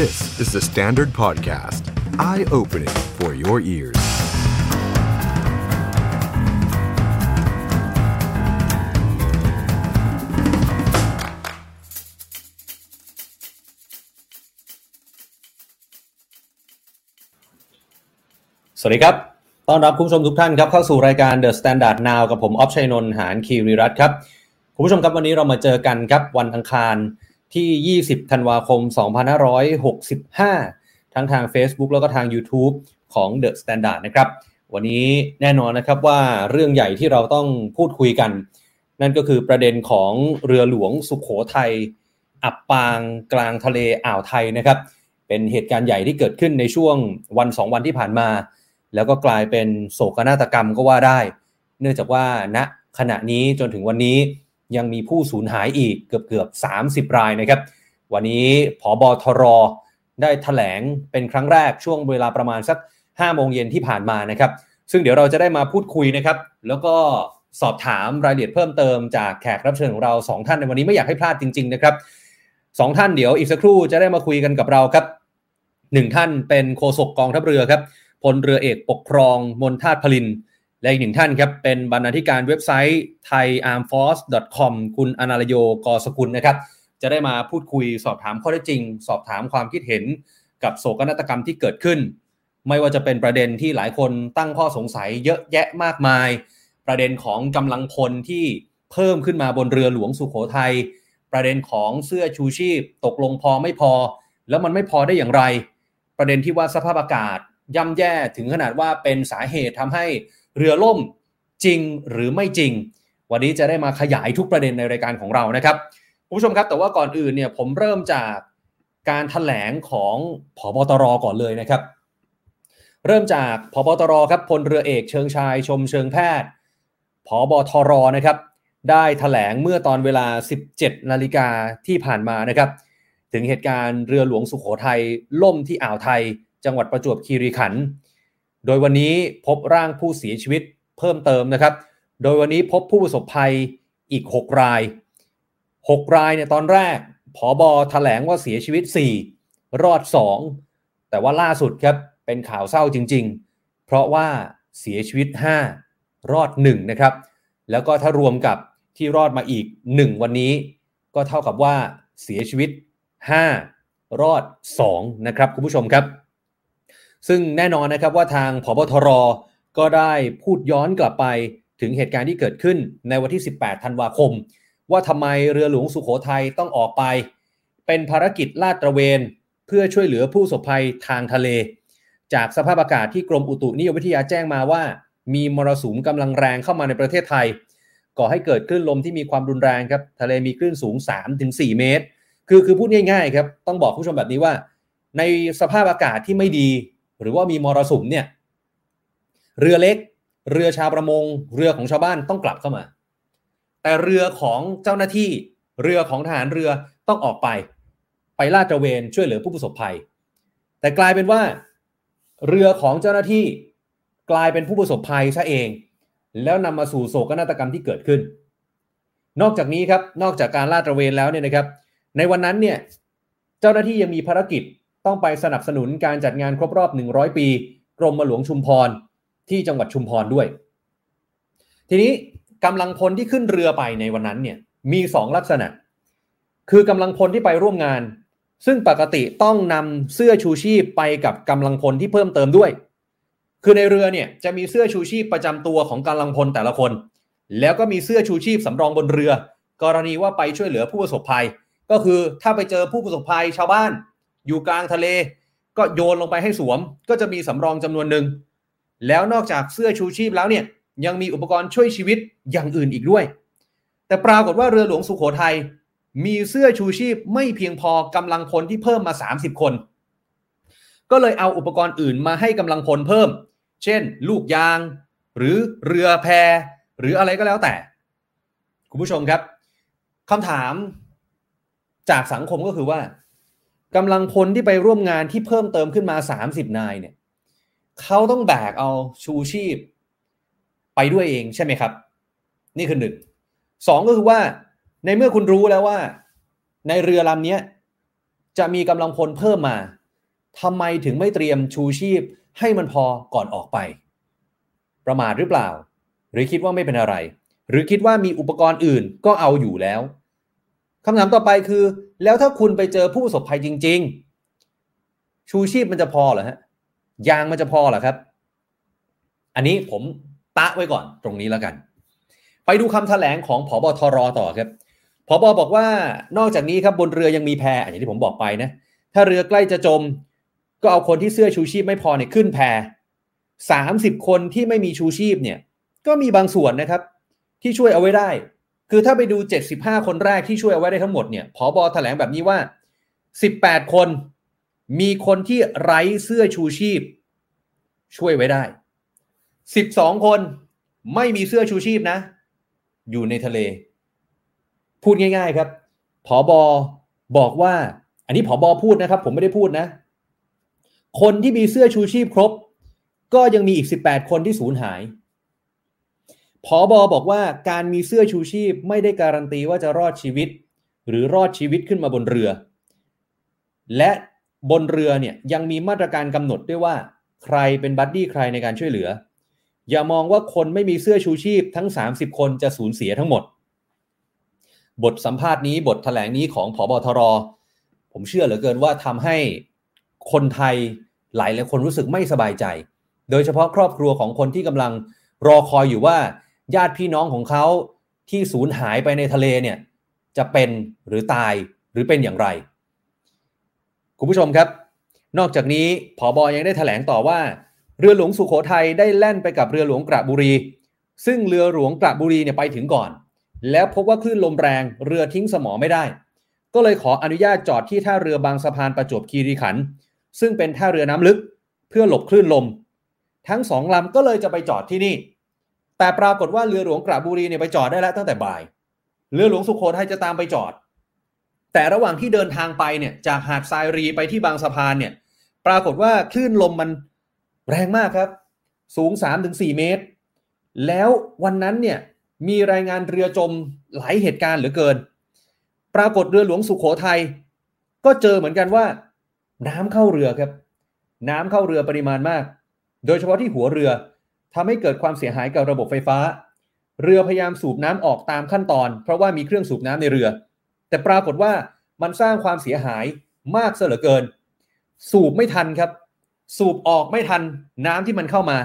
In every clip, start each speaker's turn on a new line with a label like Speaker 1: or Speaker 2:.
Speaker 1: This is the Standard Podcast. Eye-opening for your ears.
Speaker 2: สวัสดีครับ ต้อนรับคุณผู้ชมทุกท่านครับเข้าสู่รายการ The Standard Now กับผม ออฟชัยนนท์ หานคีรีรัตน์ครับ คุณผู้ชมครับวันนี้เรามาเจอกันครับวันอังคาร ที่ 20 ธันวาคม 2565 ทั้งทาง Facebook แล้วก็ทาง YouTube ของ The Standard นะครับ วันนี้แน่นอนนะครับว่าเรื่องใหญ่ที่เราต้องพูดคุยกัน นั่นก็คือประเด็นของเรือหลวงสุขโขทัย อับปางกลางทะเลอ่าวไทยนะครับ เป็นเหตุการณ์ใหญ่ที่เกิดขึ้นในช่วงวันสองวันที่ผ่านมา แล้วก็กลายเป็นโศกนาฏกรรมก็ว่าได้ เนื่องจากว่าณขณะนี้จนถึงวันนี้ ยังมีผู้สูญหายอีกเกือบเกือบ 30 รายนะครับ วันนี้ผอบอทรได้ถแถลงเป็นครั้งแรกช่วงเวลาประมาณสัก5โมงเย็นที่ผ่านมานะครับ ซึ่งเดี๋ยวเราจะได้มาพูดคุยนะครับ แล้วก็สอบถามรายละเอียดเพิ่มเติมจากแขกรับเชิญของเรา 2 ท่านในวันนี้ไม่อยากให้พลาดจริง ๆ นะครับสองท่านเดี๋ยวอีกสักครู่จะได้มาคุยกันกับเราครับหนึ่งท่านเป็นโฆษกกองทัพเรือครับพลเรือเอกปกครองมนทาตพลิน และอีกหนึ่งท่านครับ เป็นบรรณาธิการเว็บไซต์ thaiarmforce.com คุณอนาลโยกอสกุลนะครับ จะได้มาพูดคุยสอบถามข้อเท็จจริง สอบถามความคิดเห็นกับโศกนาฏกรรมที่เกิดขึ้น ไม่ว่าจะเป็นประเด็นที่หลายคนตั้งข้อสงสัยเยอะแยะมากมาย ประเด็นของกำลังพลที่เพิ่มขึ้นมาบนเรือหลวงสุขโขทัยประเด็นของเสื้อชูชีพ ตกลงพอไม่พอ แล้วมันไม่พอได้อย่างไร ประเด็นที่ว่าสภาพอากาศย่ำแย่ถึงขนาดว่าเป็นสาเหตุทำให้ เรือล่มจริงหรือไม่จริง วันนี้จะได้มาขยายทุกประเด็นในรายการของเรานะครับคุณผู้ชมครับแต่ว่าก่อนอื่นเนี่ยผมเริ่มจากการถแถลงของผบตรก่อนเลยนะครับ เริ่มจากผบตรครับพลเรือเอกเชิงชายชมเชิงแพทย์ผบทรนะครับ ได้ถแถลงเมื่อตอนเวลา 17 นาฬิกาที่ผ่านมานะครับ ถึงเหตุการณ์เรือหลวงสุขโขทัยล่มที่อ่าวไทย จังหวัดประจวบคีรีขันธ์ โดยวันนี้พบร่างผู้เสียชีวิตเพิ่มเติมนะครับ โดยวันนี้พบผู้ประสบภัยอีก 6 ราย 6 รายเนี่ยตอนแรกผอบอแถลงว่าเสียชีวิต 4 รอด 2 แต่ว่าล่าสุดครับเป็นข่าวเศร้าจริง ๆ เพราะว่าเสียชีวิต 5 รอด 1 นะครับ แล้วก็ถ้ารวมกับที่รอดมาอีก 1 วันนี้ ก็เท่ากับว่าเสียชีวิต 5 รอด 2 นะครับคุณผู้ชมครับ ซึ่งแน่นอนนะครับว่าทางผบทรก็ได้พูดย้อนกลับไปถึงเหตุการณ์ที่เกิดขึ้นในวันที่ 18 ธันวาคม ว่าทำไมเรือหลวงสุขโขทัยต้องออกไป เป็นภารกิจลาดตระเวน เพื่อช่วยเหลือผู้ประสบภัยทางทะเล จากสภาพอากาศที่กรมอุตุนิยมวิทยาแจ้งมาว่า มีมรสุมกำลังแรงเข้ามาในประเทศไทย ก่อให้เกิดคลื่นลมที่มีความรุนแรงครับทะเลมีคลื่นสูง 3-4 เมตร คือคือพูดง่ายๆครับต้องบอกผู้ชมแบบนี้ว่า ในสภาพอากาศที่ไม่ดี หรือว่ามีมรสุมเนี่ย เรือเล็ก เรือชาวประมง เรือของชาวบ้านต้องกลับเข้ามา แต่เรือของเจ้าหน้าที่ เรือของทหารเรือต้องออกไป ไปลาดตระเวนช่วยเหลือผู้ประสบภัย แต่กลายเป็นว่า เรือของเจ้าหน้าที่กลายเป็นผู้ประสบภัยซะเอง แล้วนำมาสู่โศกนาฏกรรมที่เกิดขึ้น นอกจากนี้ครับนอกจากการลาดตระเวนแล้วเนี่ยนะครับ ในวันนั้นเนี่ยเจ้าหน้าที่ยังมีภารกิจ ต้องไปสนับสนุนการจัดงานครบรอบ 100 ปี กรมหลวงชุมพรที่จังหวัดชุมพรด้วย ทีนี้กำลังพลที่ขึ้นเรือไปในวันนั้นเนี่ยมี 2 ลักษณะ คือกำลังพลที่ไปร่วมงาน ซึ่งปกติต้องนำเสื้อชูชีพไปกับกำลังพลที่เพิ่มเติมด้วย คือในเรือเนี่ยจะมีเสื้อชูชีพประจำตัวของกำลังพลแต่ละคน แล้วก็มีเสื้อชูชีพสำรองบนเรือ กรณีว่าไปช่วยเหลือผู้ประสบภัย ก็คือถ้าไปเจอผู้ประสบภัยชาวบ้าน อยู่กลางทะเล ก็โยนลงไปให้สวม ก็จะมีสำรองจำนวนหนึ่ง แล้วนอกจากเสื้อชูชีพแล้วเนี่ยยังมีอุปกรณ์ช่วยชีวิตอย่างอื่นอีกด้วย แต่ปรากฏว่าเรือหลวงสุขโขทัยมีเสื้อชูชีพไม่เพียงพอกำลังพลที่เพิ่มมา 30 คน ก็เลยเอาอุปกรณ์อื่นมาให้กำลังพลเพิ่ม เช่น ลูกยาง หรือเรือแพ หรืออะไรก็แล้วแต่ คุณผู้ชมครับคำถามจากสังคมก็คือว่า กำลังพลที่ไปร่วมงานที่เพิ่มเติมขึ้นมา 30 นายเนี่ยเขาต้องแบกเอาชูชีพ ไปด้วยเองใช่ไหมครับ นี่คือหนึ่งสองก็คือว่าในเมื่อคุณรู้แล้วว่า ในเรือลำนี้จะมีกำลังพลเพิ่มมาทำไมถึงไม่เตรียมชูชีพให้มันพอก่อนออกไป ประมาทหรือเปล่า หรือคิดว่าไม่เป็นอะไร หรือคิดว่ามีอุปกรณ์อื่นก็เอาอยู่แล้ว คำถามต่อไปคือ แล้วถ้าคุณไปเจอผู้ประสบภัยจริง ๆ ชูชีพมันจะพอเหรอฮะยางมันจะพอเหรอครับ อันนี้ผมตะไว้ก่อนตรงนี้แล้วกัน ไปดูคำแถลงของผอบทรต่อครับผอบอบอกว่านอกจากนี้ครับบนเรือยังมีแพอย่างที่ผมบอกไปนะ ถ้าเรือใกล้จะจม ก็เอาคนที่เสื้อชูชีพไม่พอเนี่ยขึ้นแพสามสิบคนที่ไม่มีชูชีพเนี่ย ก็มีบางส่วนนะครับ ที่ช่วยเอาไว้ได้ คือถ้าไปดู 75 คนแรกที่ช่วยเอาไว้ได้ทั้งหมดเนี่ยผอบอแถลงแบบนี้ว่า 18 คนมีคนที่ไร้เสื้อชูชีพ ช่วยไว้ได้ 12 คนไม่มีเสื้อชูชีพนะ อยู่ในทะเล พูดง่าย ๆครับผอบอบอกว่า อันนี้ผอบอพูดนะครับ ผมไม่ได้พูดนะ คนที่มีเสื้อชูชีพครบ ก็ยังมีอีก 18 คนที่สูญหาย ผอบอบอกว่าการมีเสื้อชูชีพไม่ได้การันตีว่าจะรอดชีวิต หรือรอดชีวิตขึ้นมาบนเรือ และบนเรือเนี่ยยังมีมาตรการกำหนดด้วยว่า ใครเป็นบัดดี้ใครในการช่วยเหลือ อย่ามองว่าคนไม่มีเสื้อชูชีพทั้ง 30 คนจะสูญเสียทั้งหมด บทสัมภาษณ์นี้บทถแถลงนี้ของผอบอทรผมเชื่อเหลือเกินว่าทำให้คนไทยหลายหลายคนรู้สึกไม่สบายใจ โดยเฉพาะครอบครัวของคนที่กำลังรอคอยอยู่ว่า ญาติพี่น้องของเขาที่สูญหายไปในทะเลเนี่ยจะเป็นหรือตายหรือเป็นอย่างไร คุณผู้ชมครับ นอกจากนี้ผอบอยังได้ถแถลงต่อว่า เรือหลวงสุขโขทัยได้แล่นไปกับเรือหลวงกระบุรี ซึ่งเรือหลวงกระบุรีเนี่ยไปถึงก่อน แล้วพบว่าคลื่นลมแรงเรือทิ้งสมอไม่ได้ ก็เลยขออนุญาตจอดที่ท่าเรือบางสะพานประจวบคีรีขันธ์ซึ่งเป็นท่าเรือน้ำลึกเพื่อหลบคลื่นลม ทั้งสองลำก็เลยจะไปจอดที่นี่ แต่ปรากฏว่าเรือหลวงกระบุรีเนี่ยไปจอดได้แล้วตั้งแต่บ่าย เรือหลวงสุโขทัยจะตามไปจอด แต่ระหว่างที่เดินทางไปเนี่ยจากหาดทรายรีไปที่บางสะพานเนี่ย ปรากฏว่าคลื่นลมมันแรงมากครับ สูง 3-4 เมตร แล้ววันนั้นเนี่ยมีรายงานเรือจมหลายเหตุการณ์เหลือเกิน ปรากฏเรือหลวงสุขโขทัยก็เจอเหมือนกันว่า น้ำเข้าเรือครับ น้ำเข้าเรือปริมาณมาก โดยเฉพาะที่หัวเรือ ทำให้เกิดความเสียหายกับระบบไฟฟ้า เรือพยายามสูบน้ำออกตามขั้นตอน เพราะว่ามีเครื่องสูบน้ำในเรือ แต่ปรากฏว่ามันสร้างความเสียหายมากเสียเหลือเกิน สูบไม่ทันครับ สูบออกไม่ทันน้ำที่มันเข้ามา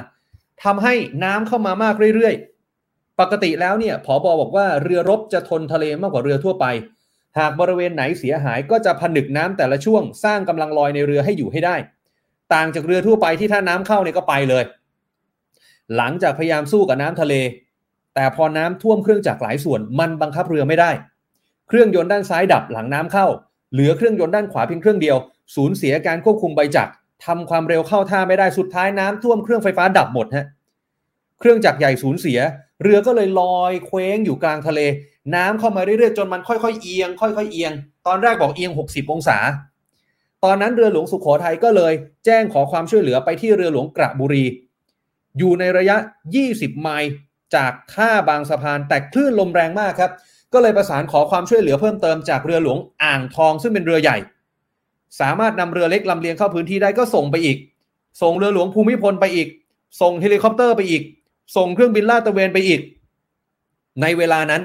Speaker 2: ทำให้น้ำเข้ามามากเรื่อยๆ ปกติแล้วเนี่ยผอบอบอกว่าเรือรบจะทนทะเลมากกว่าเรือทั่วไป หากบริเวณไหนเสียหายก็จะผนึกน้ำแต่ละช่วง สร้างกำลังลอยในเรือให้อยู่ให้ได้ ต่างจากเรือทั่วไปที่ถ้าน้ำเข้าเนี่ยก็ไปเลย หลังจากพยายามสู้กับน้ำทะเล แต่พอน้ำท่วมเครื่องจักรหลายส่วนมันบังคับเรือไม่ได้ เครื่องยนต์ด้านซ้ายดับหลังน้ำเข้า เหลือเครื่องยนต์ด้านขวาเพียงเครื่องเดียว สูญเสียการควบคุมใบจักรทำความเร็วเข้าท่าไม่ได้สุดท้ายน้ำท่วมเครื่องไฟฟ้าดับหมดฮะเครื่องจักรใหญ่สูญเสีย เรือก็เลยลอยเคว้งอยู่กลางทะเล น้ำเข้ามาเรื่อยๆจนมันค่อยๆเอียง ค่อยๆเอียง ตอนแรกบอกเอียง 60 องศา ตอนนั้นเรือหลวงสุขโขทัยก็เลย แจ้งขอความช่วยเหลือไปที่เรือหลวงกระบุรี อยู่ในระยะ 20 ไมล์จากท่าบางสะพาน แต่คลื่นลมแรงมากครับ ก็เลยประสานขอความช่วยเหลือเพิ่มเติมจากเรือหลวงอ่างทองซึ่งเป็นเรือใหญ่ สามารถนำเรือเล็กลำเลียงเข้าพื้นที่ได้ก็ส่งไปอีก ส่งเรือหลวงภูมิพลไปอีก ส่งเฮลิคอปเตอร์ไปอีก ส่งเครื่องบินลาดตระเวนไปอีก ในเวลานั้น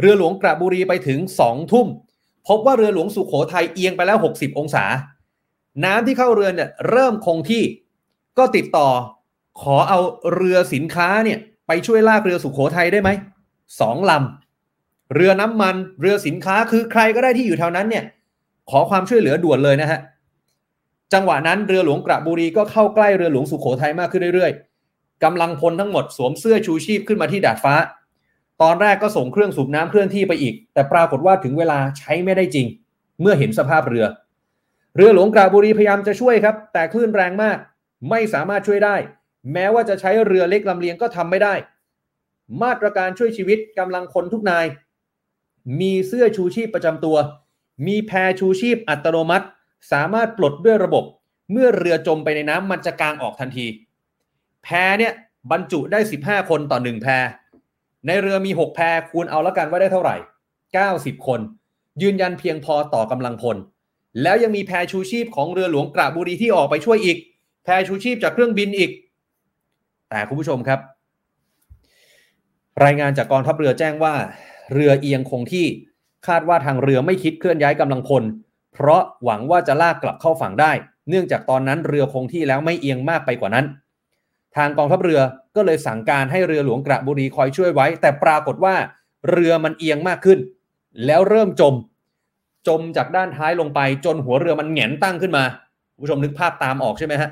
Speaker 2: เรือหลวงกระบุรีไปถึงสองทุ่มพบว่าเรือหลวงสุโขทัยเอียงไปแล้ว 60 องศา น้ำที่เข้าเรือเนี่ยเริ่มคงที่ ก็ติดต่อ ขอเอาเรือสินค้าเนี่ย ไปช่วยลากเรือสุขโขทัยได้ไหมสองลำเรือน้ำมันเรือสินค้าคือใครก็ได้ที่อยู่แถวนั้นเนี่ย ขอความช่วยเหลือด่วนเลยนะฮะจังหวะนั้นเรือหลวงกระบุรีก็เข้าใกล้เรือหลวงสุขโขทัยมากขึ้นเรื่อยๆกำลังพลทั้งหมดสวมเสื้อชูชีพขึ้นมาที่ดาดฟ้า ตอนแรกก็ส่งเครื่องสูบน้ำเคลื่อนที่ไปอีก แต่ปรากฏว่าถึงเวลาใช้ไม่ได้จริง เมื่อเห็นสภาพเรือ เรือหลวงกระบุรีพยายามจะช่วยครับ แต่คลื่นแรงมาก ไม่สามารถช่วยได้ แม้ว่าจะใช้เรือเล็กลำเลียงก็ทำไม่ได้ มาตรการช่วยชีวิตกำลังคนทุกนาย มีเสื้อชูชีพประจำตัว มีแพชูชีพอัตโนมัติ สามารถปลดด้วยระบบ เมื่อเรือจมไปในน้ำมันจะกางออกทันที แพเนี่ยบรรจุได้ 15 คนต่อ 1 แพ ในเรือมี 6 แพคูณเอาละกันว่าได้เท่าไหร่ 90 คน ยืนยันเพียงพอต่อกำลังพล แล้วยังมีแพชูชีพของเรือหลวงกระบุรีที่ออกไปช่วยอีก แพชูชีพจากเครื่องบินอีก แต่คุณผู้ชมครับ รายงานจากกองทัพเรือแจ้งว่า เรือเอียงคงที่คาดว่าทางเรือไม่คิดเคลื่อนย้ายกำลังพล เพราะหวังว่าจะลากกลับเข้าฝั่งได้ เนื่องจากตอนนั้นเรือคงที่แล้วไม่เอียงมากไปกว่านั้น ทางกองทัพเรือก็เลยสั่งการให้เรือหลวงกระบุรีคอยช่วยไว้ แต่ปรากฏว่า เรือมันเอียงมากขึ้น แล้วเริ่มจม จมจากด้านท้ายลงไปจนหัวเรือมันแหงนตั้งขึ้นมาผู้ชมนึกภาพตามออกใช่ไหมฮะ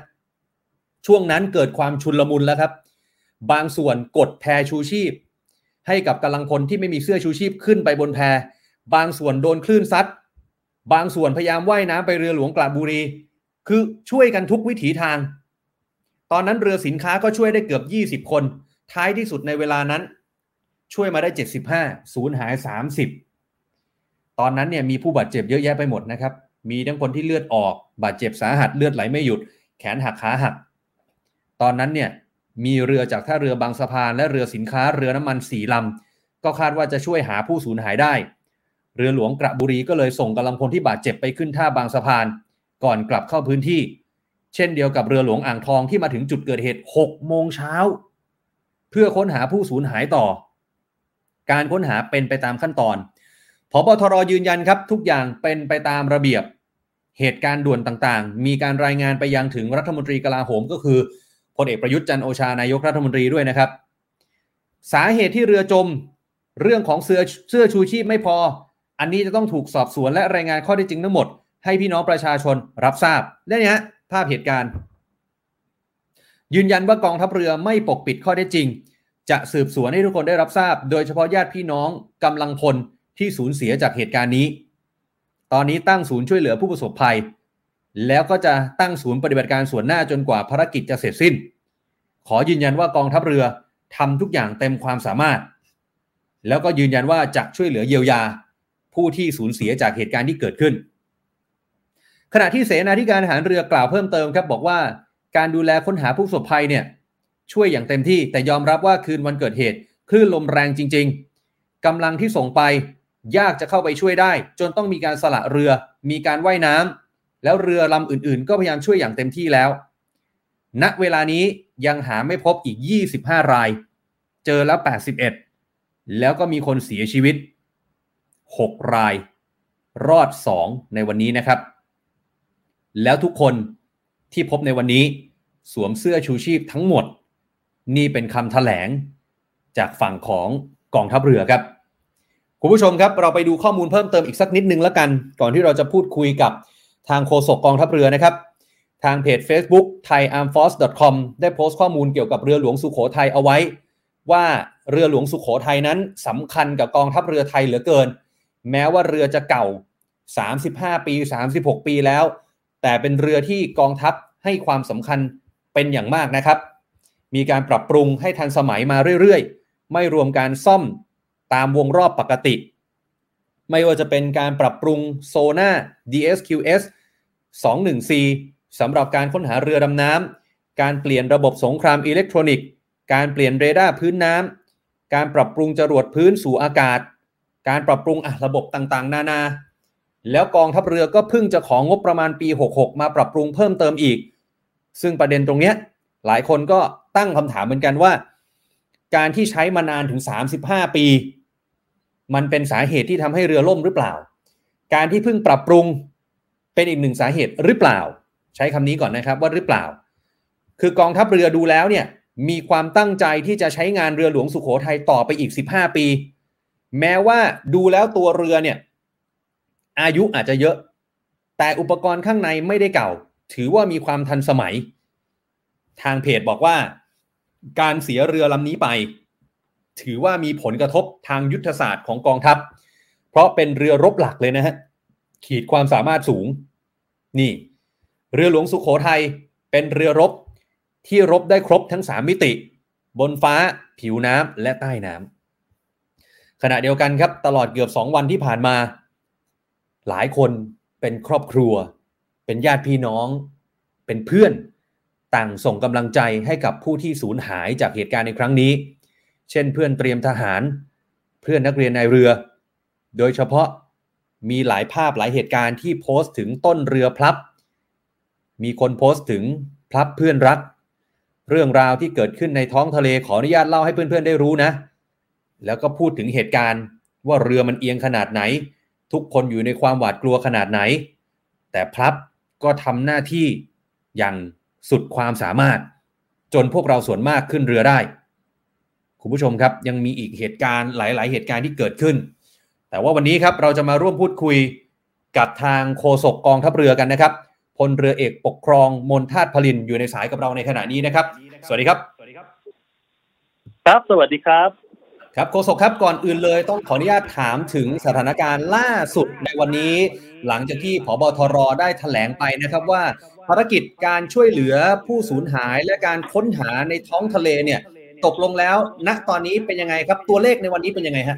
Speaker 2: ช่วงนั้นเกิดความชุนลมุนแล้วครับ บางส่วนกดแพชูชีพ ให้กับกำลังพลที่ไม่มีเสื้อชูชีพขึ้นไปบนแพ บางส่วนโดนคลื่นซัด บางส่วนพยายามว่ายน้ำไปเรือหลวงกระบุรี คือช่วยกันทุกวิถีทาง ตอนนั้นเรือสินค้าก็ช่วยได้เกือบ 20 คน ท้ายที่สุดในเวลานั้น ช่วยมาได้ 75 ศูนย์หาย 30 ตอนนั้นเนี่ยมีผู้บาดเจ็บเยอะแยะไปหมดนะครับ มีทั้งคนที่เลือดออก บาดเจ็บสาหัสเลือดไหลไม่หยุด แขนหักขาหัก ตอนนั้นเนี่ยมีเรือจากท่าเรือบางสะพาน และเรือสินค้าเรือน้ำมันสี่ลำก็คาดว่าจะช่วยหาผู้สูญหายได้ เรือหลวงกระบุรีก็เลยส่งกำลังพลที่บาดเจ็บไปขึ้นท่าบางสะพาน ก่อนกลับเข้าพื้นที่ เช่นเดียวกับเรือหลวงอ่างทองที่มาถึงจุดเกิดเหตุ6โมงเช้าเพื่อค้นหาผู้สูญหายต่อ การค้นหาเป็นไปตามขั้นตอนพบทรยืนยันครับ ทุกอย่างเป็นไปตามระเบียบ เหตุการณ์ด่วนต่างๆ มีการรายงานไปยังถึงรัฐมนตรีกลาโหมก็คือ ลเอกประยุทธ์จันโอชานายกรัฐมนตรีด้วยนะครับ สาเหตุที่เรือจม เรื่องของเสื้อเสื้อชูชีพไม่พอ อันนี้จะต้องถูกสอบสวนและรายงานข้อเท็จจริงทั้งหมด ให้พี่น้องประชาชนรับทราบได้เนี่ยภาพเหตุการณ์ ยืนยันว่ากองทัพเรือไม่ปกปิดข้อเท็จจริง จะสืบสวนให้ทุกคนได้รับทราบ โดยเฉพาะญาติพี่น้องกำลังพลที่สูญเสียจากเหตุการณ์นี้ ตอนนี้ตั้งศูนย์ช่วยเหลือผู้ประสบภัย แล้วก็จะตั้งศูนย์ปฏิบัติการส่วนหน้าจนกว่าภารกิจจะเสร็จสิ้น ขอยืนยันว่ากองทัพเรือทำทุกอย่างเต็มความสามารถ แล้วก็ยืนยันว่าจะช่วยเหลือเยียวยา ผู้ที่สูญเสียจากเหตุการณ์ที่เกิดขึ้น ขณะที่เสนาธิการทหารเรือกล่าวเพิ่มเติมครับบอกว่าการดูแลค้นหาผู้ประสบภัยเนี่ยช่วยอย่างเต็มที่แต่ยอมรับว่าคืนวันเกิดเหตุคลื่นลมแรงจริง ๆกำลังที่ส่งไปยากจะเข้าไปช่วยได้ จนต้องมีการสละเรือ มีการว่ายน้ำแล้วเรือลำอื่นๆ ก็พยายามช่วยอย่างเต็มที่แล้ว ณเวลานี้ยังหาไม่พบอีก 25 ราย เจอแล้ว 81 แล้วก็มีคนเสียชีวิต 6 ราย รอด 2 ในวันนี้นะครับ แล้วทุกคนที่พบในวันนี้สวมเสื้อชูชีพทั้งหมด นี่เป็นคำถแถลงจากฝั่งของกองทัพเรือครับคุณผู้ชมครับเราไปดูข้อมูลเพิ่มเติมอีกสักนิดนึงแล้วกัน ก่อนที่เราจะพูดคุยกับทางโฆษกกองทัพเรือนะครับ ทางเพจ Facebook thaiarmforce.com ได้โพสต์ข้อมูลเกี่ยวกับเรือหลวงสุขโขทัยเอาไว้ ว่าเรือหลวงสุขโขทัยนั้นสำคัญกับกองทัพเรือไทยเหลือเกิน แม้ว่าเรือจะเก่า 35 ปี 36 ปีแล้ว แต่เป็นเรือที่กองทัพให้ความสำคัญเป็นอย่างมากนะครับ มีการปรับปรุงให้ทันสมัยมาเรื่อยๆ ไม่รวมการซ่อมตามวงรอบปกติ ไม่ว่าจะเป็นการปรับปรุงโซน่า DSQS 21C สำหรับการค้นหาเรือดำน้ำการเปลี่ยนระบบสงครามอิเล็กทรอนิกส์ การเปลี่ยนเรดาร์พื้นน้ำการปรับปรุงจรวดพื้นสู่อากาศ การปรับปรุงอะระบบต่างๆ นานา แล้วกองทัพเรือก็เพิ่งจะของงบประมาณปี 66 มาปรับปรุงเพิ่มเติมอีก ซึ่งประเด็นตรงนี้หลายคนก็ตั้งคำถามเหมือนกันว่า การที่ใช้มานานถึง 35 ปี มันเป็นสาเหตุที่ทำให้เรือล่มหรือเปล่า การที่เพิ่งปรับปรุงเป็นอีกหนึ่งสาเหตุหรือเปล่า ใช้คำนี้ก่อนนะครับว่าหรือเปล่า คือกองทัพเรือดูแล้วเนี่ยมีความตั้งใจที่จะใช้งานเรือหลวงสุขโขทัยต่อไปอีก 15 ปี แม้ว่าดูแล้วตัวเรือเนี่ยอายุอาจจะเยอะ แต่อุปกรณ์ข้างในไม่ได้เก่า ถือว่ามีความทันสมัย ทางเพจบอกว่า การเสียเรือลำนี้ไป ถือว่ามีผลกระทบทางยุทธศาสตร์ของกองทัพ เพราะเป็นเรือรบหลักเลยนะฮะขีดความสามารถสูง นี่ เรือหลวงสุขโขทัยเป็นเรือรบที่รบได้ครบทั้งสามมิติ บนฟ้าผิวน้ำและใต้น้ำขณะเดียวกันครับตลอดเกือบสองวันที่ผ่านมา หลายคนเป็นครอบครัว เป็นญาติพี่น้อง เป็นเพื่อนต่างส่งกำลังใจให้กับผู้ที่สูญหายจากเหตุการณ์ในครั้งนี้ เช่นเพื่อนเตรียมทหาร เพื่อนนักเรียนในเรือ โดยเฉพาะมีหลายภาพหลายเหตุการณ์ที่โพสต์ถึงต้นเรือพลับ มีคนโพสต์ถึงพลับเพื่อนรัก เรื่องราวที่เกิดขึ้นในท้องทะเลขออนุญาตเล่าให้เพื่อนๆได้รู้นะ แล้วก็พูดถึงเหตุการณ์ว่าเรือมันเอียงขนาดไหน ทุกคนอยู่ในความหวาดกลัวขนาดไหน แต่พลับก็ทำหน้าที่อย่างสุดความสามารถ จนพวกเราส่วนมากขึ้นเรือได้ คุณผู้ชมครับยังมีอีกเหตุการณ์หลาย ๆ เหตุการณ์ที่เกิดขึ้น แต่ว่าวันนี้ครับเราจะมาร่วมพูดคุยกับทางโฆษกกองทัพเรือกันนะครับ พลเรือเอกปกครองมนทาตพลินอยู่ในสายกับเราในขณะนี้นะครับ สวัสดีครับ
Speaker 3: ครับ สวัสดีครับ
Speaker 2: ครับโฆษกครับก่อนอื่นเลยต้องขออนุญาตถามถึงสถานการณ์ล่าสุดในวันนี้ หลังจากที่ผบทรได้ถแถลงไปนะครับว่าภารกิจการช่วยเหลือผู้สูญหายและการค้นหาในท้องทะเลเนี่ย ตกลงแล้ว ณตอนนี้เป็นยังไงครับ ตัวเลขในวันนี้เป็นยังไงฮะ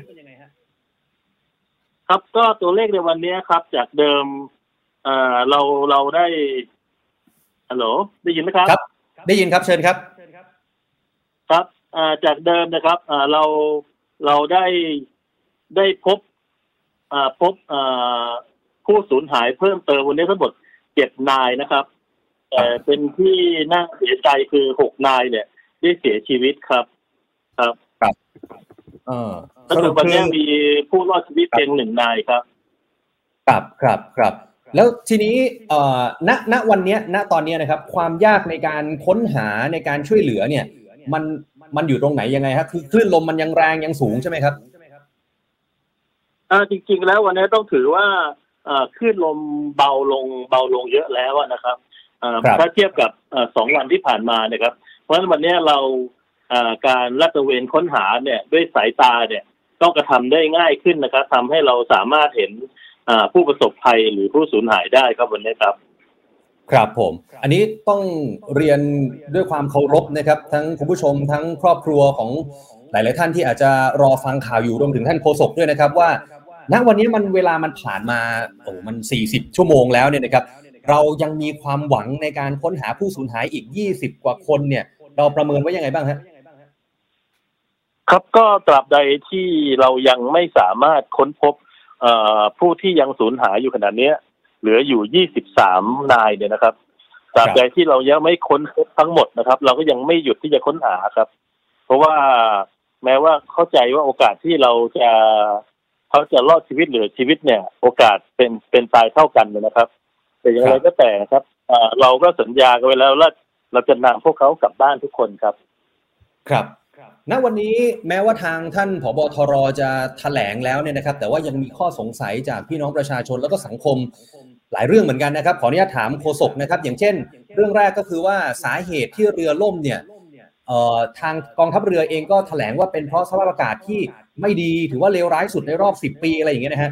Speaker 3: ครับก็ตัวเลขในวันนี้ครับ จากเดิม เอ่อเราเราได้ฮัลโหลได้ยินไหมครับ
Speaker 2: ครับ ได้ยินครับเชิญครับ
Speaker 3: ครับอ่าจากเดิมนะครับอ่าเราเราได้ได้พบอ่าพบอ่าผู้สูญหายเพิ่มเติมวันนี้ทั้งหมดเจ็ดนายนะครับแต่เป็นที่น่าเสียใจคือหกนายเนี่ย ได้เสียชีวิตครับ ครับ
Speaker 2: เออ
Speaker 3: ก็คือวันนี้มีผู้รอดชีวิตเพียงหนึ่งนายครับ
Speaker 2: ครับครับครับ แล้วทีนี้เอ่อณณวันเนี้ยณตอนเนี้ยนะครับ ความยากในการค้นหาในการช่วยเหลือเนี่ยมันมันอยู่ตรงไหนยังไงครับคือคลื่นลมมันยังแรงยังสูงใช่ไหมครับ
Speaker 3: อ่าจริง ๆ แล้ววันนี้ต้องถือว่าอ่าคลื่นลมเบาลงเบาลงเยอะแล้วอะนะครับอ่า
Speaker 2: ครับ
Speaker 3: ถ้าเทียบกับอ่าสองวันที่ผ่านมานะครับ เพราะฉะนั้นวันนี้เราอ่าการลาดตระเวนค้นหาเนี่ยด้วยสายตาเนี่ยต้องกระทำได้ง่ายขึ้นนะครับทำให้เราสามารถเห็นอ่า ผู้ประสบภัยหรือผู้สูญหายได้ครับวันนี้ครับ
Speaker 2: ครับผม อันนี้ต้องเรียนด้วยความเคารพนะครับ ทั้งคุณผู้ชมทั้งครอบครัวของหลาย ๆ ท่านที่อาจจะรอฟังข่าวอยู่รวมถึงท่านโฆษกด้วยนะครับว่าณวันนี้มันเวลามันผ่านมาโอ้มัน 40 ชั่วโมงแล้วเนี่ยนะครับเรายังมีความหวังในการค้นหาผู้สูญหายอีก 20 กว่าคนเนี่ย เราประเมินไว้ยังไงบ้างฮะ
Speaker 3: ครับก็ตราบใดที่เรายังไม่สามารถค้นพบเอ่อ ผู้ที่ยังสูญหายอยู่ขนาดนี้เหลืออยู่ 23 นายเนี่ยนะครับตราบใดที่เรายังไม่ค้นพบทั้งหมดนะครับ เราก็ยังไม่หยุดที่จะค้นหาครับ เพราะว่าแม้ว่าเข้าใจว่าโอกาสที่เราจะเขาจะรอดชีวิตหลือชีวิตเนี่ย โอกาสเป็นเป็นตายเท่ากันเลยนะครับ แต่อย่างไรก็แต่ครับเอ่อเราก็สัญญากันไว้แล้วว่าเราจะนำพวกเขากลับบ้านทุกคนครับ
Speaker 2: ครับ ณวันนี้แม้ว่าทางท่านผบทรจะแถลงแล้วเนี่ยนะครับ แต่ว่ายังมีข้อสงสัยจากพี่น้องประชาชนแล้วก็สังคมหลายเรื่องเหมือนกันนะครับ ขออนุญาตถามโฆษกนะครับ อย่างเช่น เรื่องแรกก็คือว่าสาเหตุที่เรือล่มเนี่ยทางกองทัพเรือเองก็แถลงว่าเป็นเพราะสภาพอากาศที่ไม่ดีถือว่าเลวร้ายสุดในรอบ 10 ปีอะไรอย่างเงี้ยนะฮะ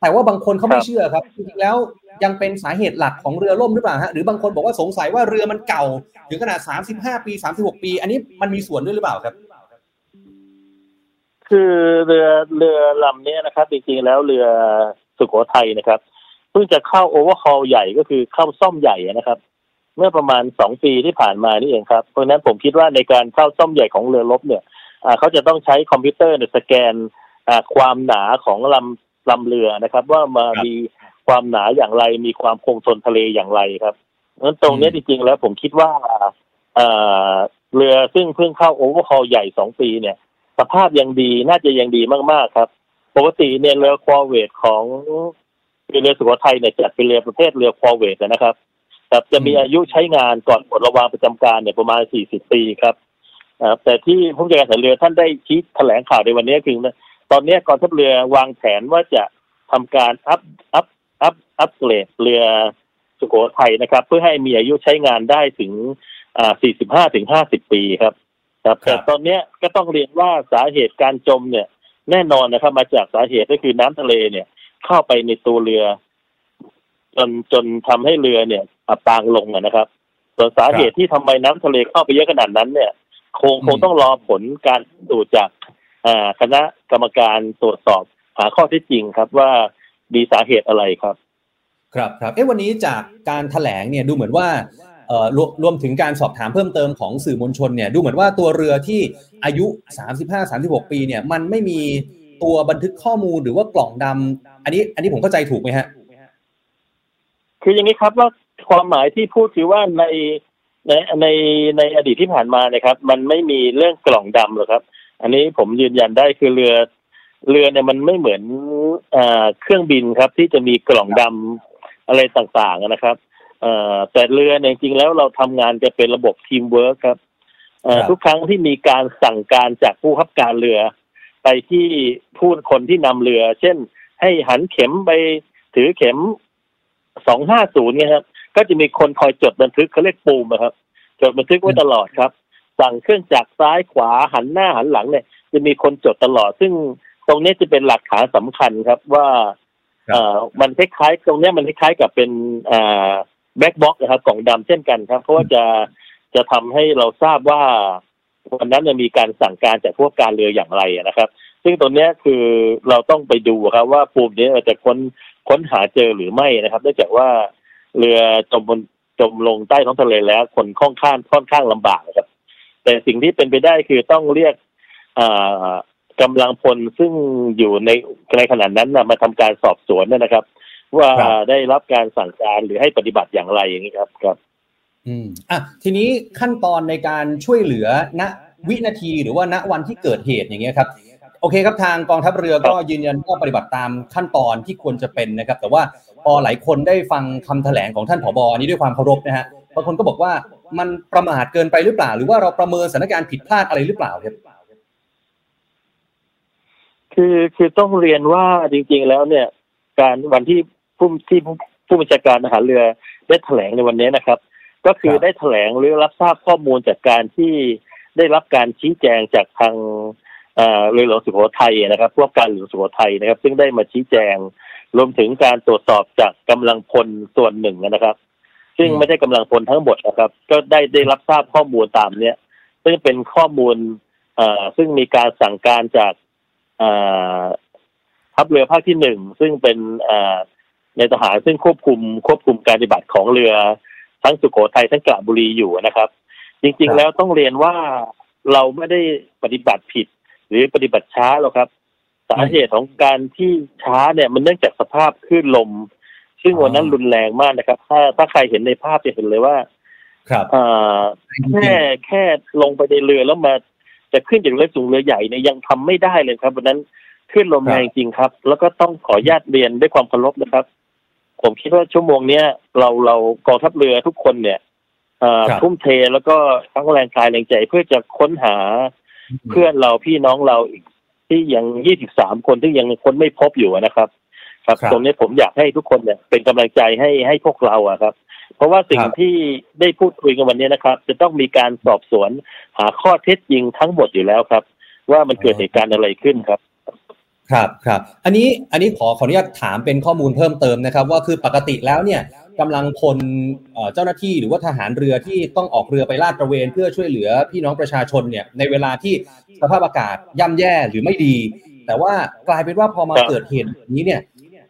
Speaker 2: แต่ว่าบางคนเขาไม่เชื่อครับจริงๆแล้ว ยังเป็นสาเหตุหลักของเรือล่มหรือเปล่าฮะหรือบางคนบอกว่าสงสัยว่าเรือมันเก่า ถึงขนาด 35 ปี 36 ปี อันนี้มันมีส่วนด้วยหรือเปล่าครับ
Speaker 3: คือเรือเรือลำเนี้ยนะครับ จริงๆแล้วเรือสุโขทัยนะครับเพิ่งจะเข้า overhaul ใหญ่ก็คือเข้าซ่อมใหญ่นะครับ เมื่อประมาณสองปีที่ผ่านมานี่เองครับเพราะฉะนั้นผมคิดว่าในการเข้าซ่อมใหญ่ของเรือรบเนี่ยอ่าเขาจะต้องใช้คอมพิวเตอร์เนี่ยสแกนอ่าความหนาของลำ ลำเรือนะครับ ว่ามา
Speaker 2: ครับ
Speaker 3: มีความหนาอย่างไร มีความคงทนทะเลอย่างไรครับเพราะฉะนั้นตรงเนี้ย
Speaker 2: อืมจ
Speaker 3: ริงๆแล้วผมคิดว่าเอ่อเรือซึ่งเพิ่งเข้า overhaul ใหญ่สองปีเนี่ย สภาพยังดีน่าจะยังดีมากๆครับ ปกติเนี่ยเรือคอร์เวตของเรือสุโขทัยเนี่ยจัดเป็นเรือประเภทเรือคอร์เวตนะครับแต่จะมี
Speaker 2: อืม
Speaker 3: อายุใช้งานก่อนปลดระวางประจำการเนี่ยประมาณ 40 ปีครับอ่าแต่ที่ผู้บัญชาการทหารเรือท่านได้ชี้แถลงข่าวในวันนี้คือ ตอนนี้กองทัพเรือวางแผนว่าจะทำการอัพอัพอัพอัพเกรดเรือสุโขทัยนะครับ เพื่อให้มีอายุใช้งานได้ถึงอ่า45ถึง50ปีครับ ครับ
Speaker 2: ครั
Speaker 3: แต่
Speaker 2: บ
Speaker 3: ตอนเนี้ยก็ต้องเรียนว่าสาเหตุการจมเนี่ย แน่นอนนะครับ มาจากสาเหตุก็คือน้ำทะเลเนี่ย เข้าไปในตัวเรือ จนจนทำให้เรือเนี่ยอับปางลงอะนะครับส่วนสาเหตุที่ทำไมน้ำทะเลเข้าไปเยอะขนาดนั้นเนี่ย คงคงต้องรอผลการดูจากอ่า คณะกรรมการตรวจสอบหาข้อเท็จจริงครับว่ามีสาเหตุอะไรครับ
Speaker 2: ครับครับเอ๊ะวันนี้จากการแถลงเนี่ยดูเหมือนว่าเอ่อรวมรวมถึงการสอบถามเพิ่มเติมของสื่อมวลชนเนี่ยดูเหมือนว่าตัวเรือที่อายุ 35-36 ปีเนี่ยมันไม่มีตัวบันทึกข้อมูลหรือว่ากล่องดำอันนี้ อันนี้ผมเข้าใจถูกไหมฮะ
Speaker 3: คืออย่างนี้ครับว่าความหมายที่พูดคือว่าในในในในอดีตที่ผ่านมานะครับ มันไม่มีเรื่องกล่องดำหรอกครับ อันนี้ผมยืนยันได้คือเรือ เรือเนี่ยมันไม่เหมือนอ่าเครื่องบินครับ ที่จะมีกล่องดำอะไรต่างๆนะครับเอ่อแต่เรือเนี่ยจริงๆแล้วเราทำงานจะเป็นระบบทีมเวิร์คครับเอ่อ
Speaker 2: ครับ
Speaker 3: ทุกครั้งที่มีการสั่งการจากผู้ขับการเรือ ไปที่ผู้คนที่นำเรือ เช่น ให้หันเข็มไปถือเข็มสองห้าศูนย์เนี่ยครับ ก็จะมีคนคอยจดบันทึกเขาเรียกปูมอะครับ จดบันทึกไว้ตลอดครับ สั่งเครื่องจักรซ้ายขวาหันหน้าหันหลังเนี่ย จะมีคนจดตลอด ซึ่งตรงนี้จะเป็นหลักฐานสำคัญครับว่า
Speaker 2: ครับ
Speaker 3: เอ่อมันคล้ายๆตรงเนี้ยมันคล้ายๆกับเป็นอ่า black box นะครับกล่องดำเช่นกันครับ เพราะว่าจะจะทำให้เราทราบว่าวันนั้นเนี่ยมีการสั่งการจากผู้การเรืออย่างไรนะครับ ซึ่งตรงเนี้ยคือเราต้องไปดูครับว่าปูมนี้เราจะค้นค้นหาเจอหรือไม่นะครับเนื่องจากว่าเรือจมบนจมลงใต้ท้องทะเลแล้ว คนค่อนข้างค่อนข้างลำบากนะครับ แต่สิ่งที่เป็นไปได้คือต้องเรียกอ่ากำลังพลซึ่งอยู่ในในขณะนั้นนะมาทำการสอบสวนนะครับ ว่า
Speaker 2: ครับ
Speaker 3: ได้รับการสั่งการหรือให้ปฏิบัติอย่างไรอย่างนี้ครับครับ
Speaker 2: อืมอะทีนี้ขั้นตอนในการช่วยเหลือณวินาทีหรือว่าณวันที่เกิดเหตุอย่างเงี้ยครับโอเคครับทางกองทัพเรือก็ยืนยันว่าปฏิบัติตามขั้นตอนที่ควรจะเป็นนะครับ แต่ว่าพอหลายคนได้ฟังคำแถลงของท่านผบอันนี้ด้วยความเคารพนะฮะบางคนก็บอกว่า มันประมาทเกินไปหรือเปล่า หรือว่าเราประเมินสถานการณ์ผิดพลาดอะไรหรือเปล่าครับ
Speaker 3: คือคือต้องเรียนว่าจริง ๆ แล้วเนี่ย การวันที่ผู้ที่ผู้ผู้บัญชาการทหารเรือได้แถลงในวันนี้นะครับ ก็คือ
Speaker 2: ครับ
Speaker 3: ได้แถลงหรือรับทราบข้อมูลจากการที่ได้รับการชี้แจงจากทางเอ่อเรือหลวงสุโขทัยนะครับพวกการเรือหลวงสุโขทัยนะครับ ซึ่งได้มาชี้แจง รวมถึงการตรวจสอบจากกำลังพลส่วนหนึ่งนะครับ ซึ่ง
Speaker 2: อืม
Speaker 3: ไม่ใช่กำลังพลทั้งหมดนะครับ ก็ได้ได้รับทราบข้อมูลตามเนี้ยซึ่งเป็นข้อมูลเอ่อซึ่งมีการสั่งการจากเอ่อทัพเรือภาคที่หนึ่งซึ่งเป็นเอ่อในทหารซึ่งควบคุมควบคุมการปฏิบัติของเรือทั้งสุโขทัยทั้งกระบุรีอยู่นะครับ จริง
Speaker 2: ครั
Speaker 3: ๆ
Speaker 2: บ
Speaker 3: แล้วต้องเรียนว่าเราไม่ได้ปฏิบัติผิด หรือปฏิบัติช้าหรอกครับ สาเหตุของการที่ช้าเนี่ยมันเนื่องจากสภาพคลื่นลม ซึ่งวันนั้นรุนแรงมากนะครับ ถ้าถ้าใครเห็นในภาพจะเห็นเลยว่า
Speaker 2: ครับ
Speaker 3: เอ่อแค่แค่ลงไปในเรือแล้วมาจะขึ้นจากเรือสูงเรือใหญ่เนี่ยยังทำไม่ได้เลยครับวันนั้นขึ้นลมแรงจริงครับ แล้วก็ต้องขออนุญาตเรียนด้วยความเคารพนะครับ ผมคิดว่าชั่วโมงเนี้ยเราเรากองทัพเรือทุกคนเนี่ยเอ่อ
Speaker 2: ครับ
Speaker 3: ทุ่มเทแล้วก็ทั้งแรงกายแรงใจเพื่อจะค้นหาเพื่อนเราพี่น้องเราอีกที่ยังยี่สิบสามคนที่ยังค้นไม่พบอยู่นะครับ ครับ
Speaker 2: ครับ
Speaker 3: ตรงนี้ผมอยากให้ทุกคนเนี่ยเป็นกำลังใจให้ให้พวกเราอะครับ เพราะว่าสิ่ง
Speaker 2: ครับ
Speaker 3: ที่ได้พูดคุยกันวันนี้นะครับ จะต้องมีการสอบสวนหาข้อเท็จจริงทั้งหมดอยู่แล้วครับ ว่ามันเกิดเหตุการณ์อะไรขึ้นครับ
Speaker 2: ครับครับ อันนี้อันนี้ขอขออนุญาตถามเป็นข้อมูลเพิ่มเติมนะครับ ว่าคือปกติแล้วเนี่ยกำลังพลเอ่อเจ้าหน้าที่หรือว่าทหารเรือที่ต้องออกเรือไปลาดตระเวนเพื่อช่วยเหลือพี่น้องประชาชนเนี่ยในเวลาที่สภาพอากาศย่ำแย่หรือไม่ดี แต่ว่ากลายเป็นว่าพอมา
Speaker 3: ครับ
Speaker 2: เกิดเหตุแบบนี้เนี่ย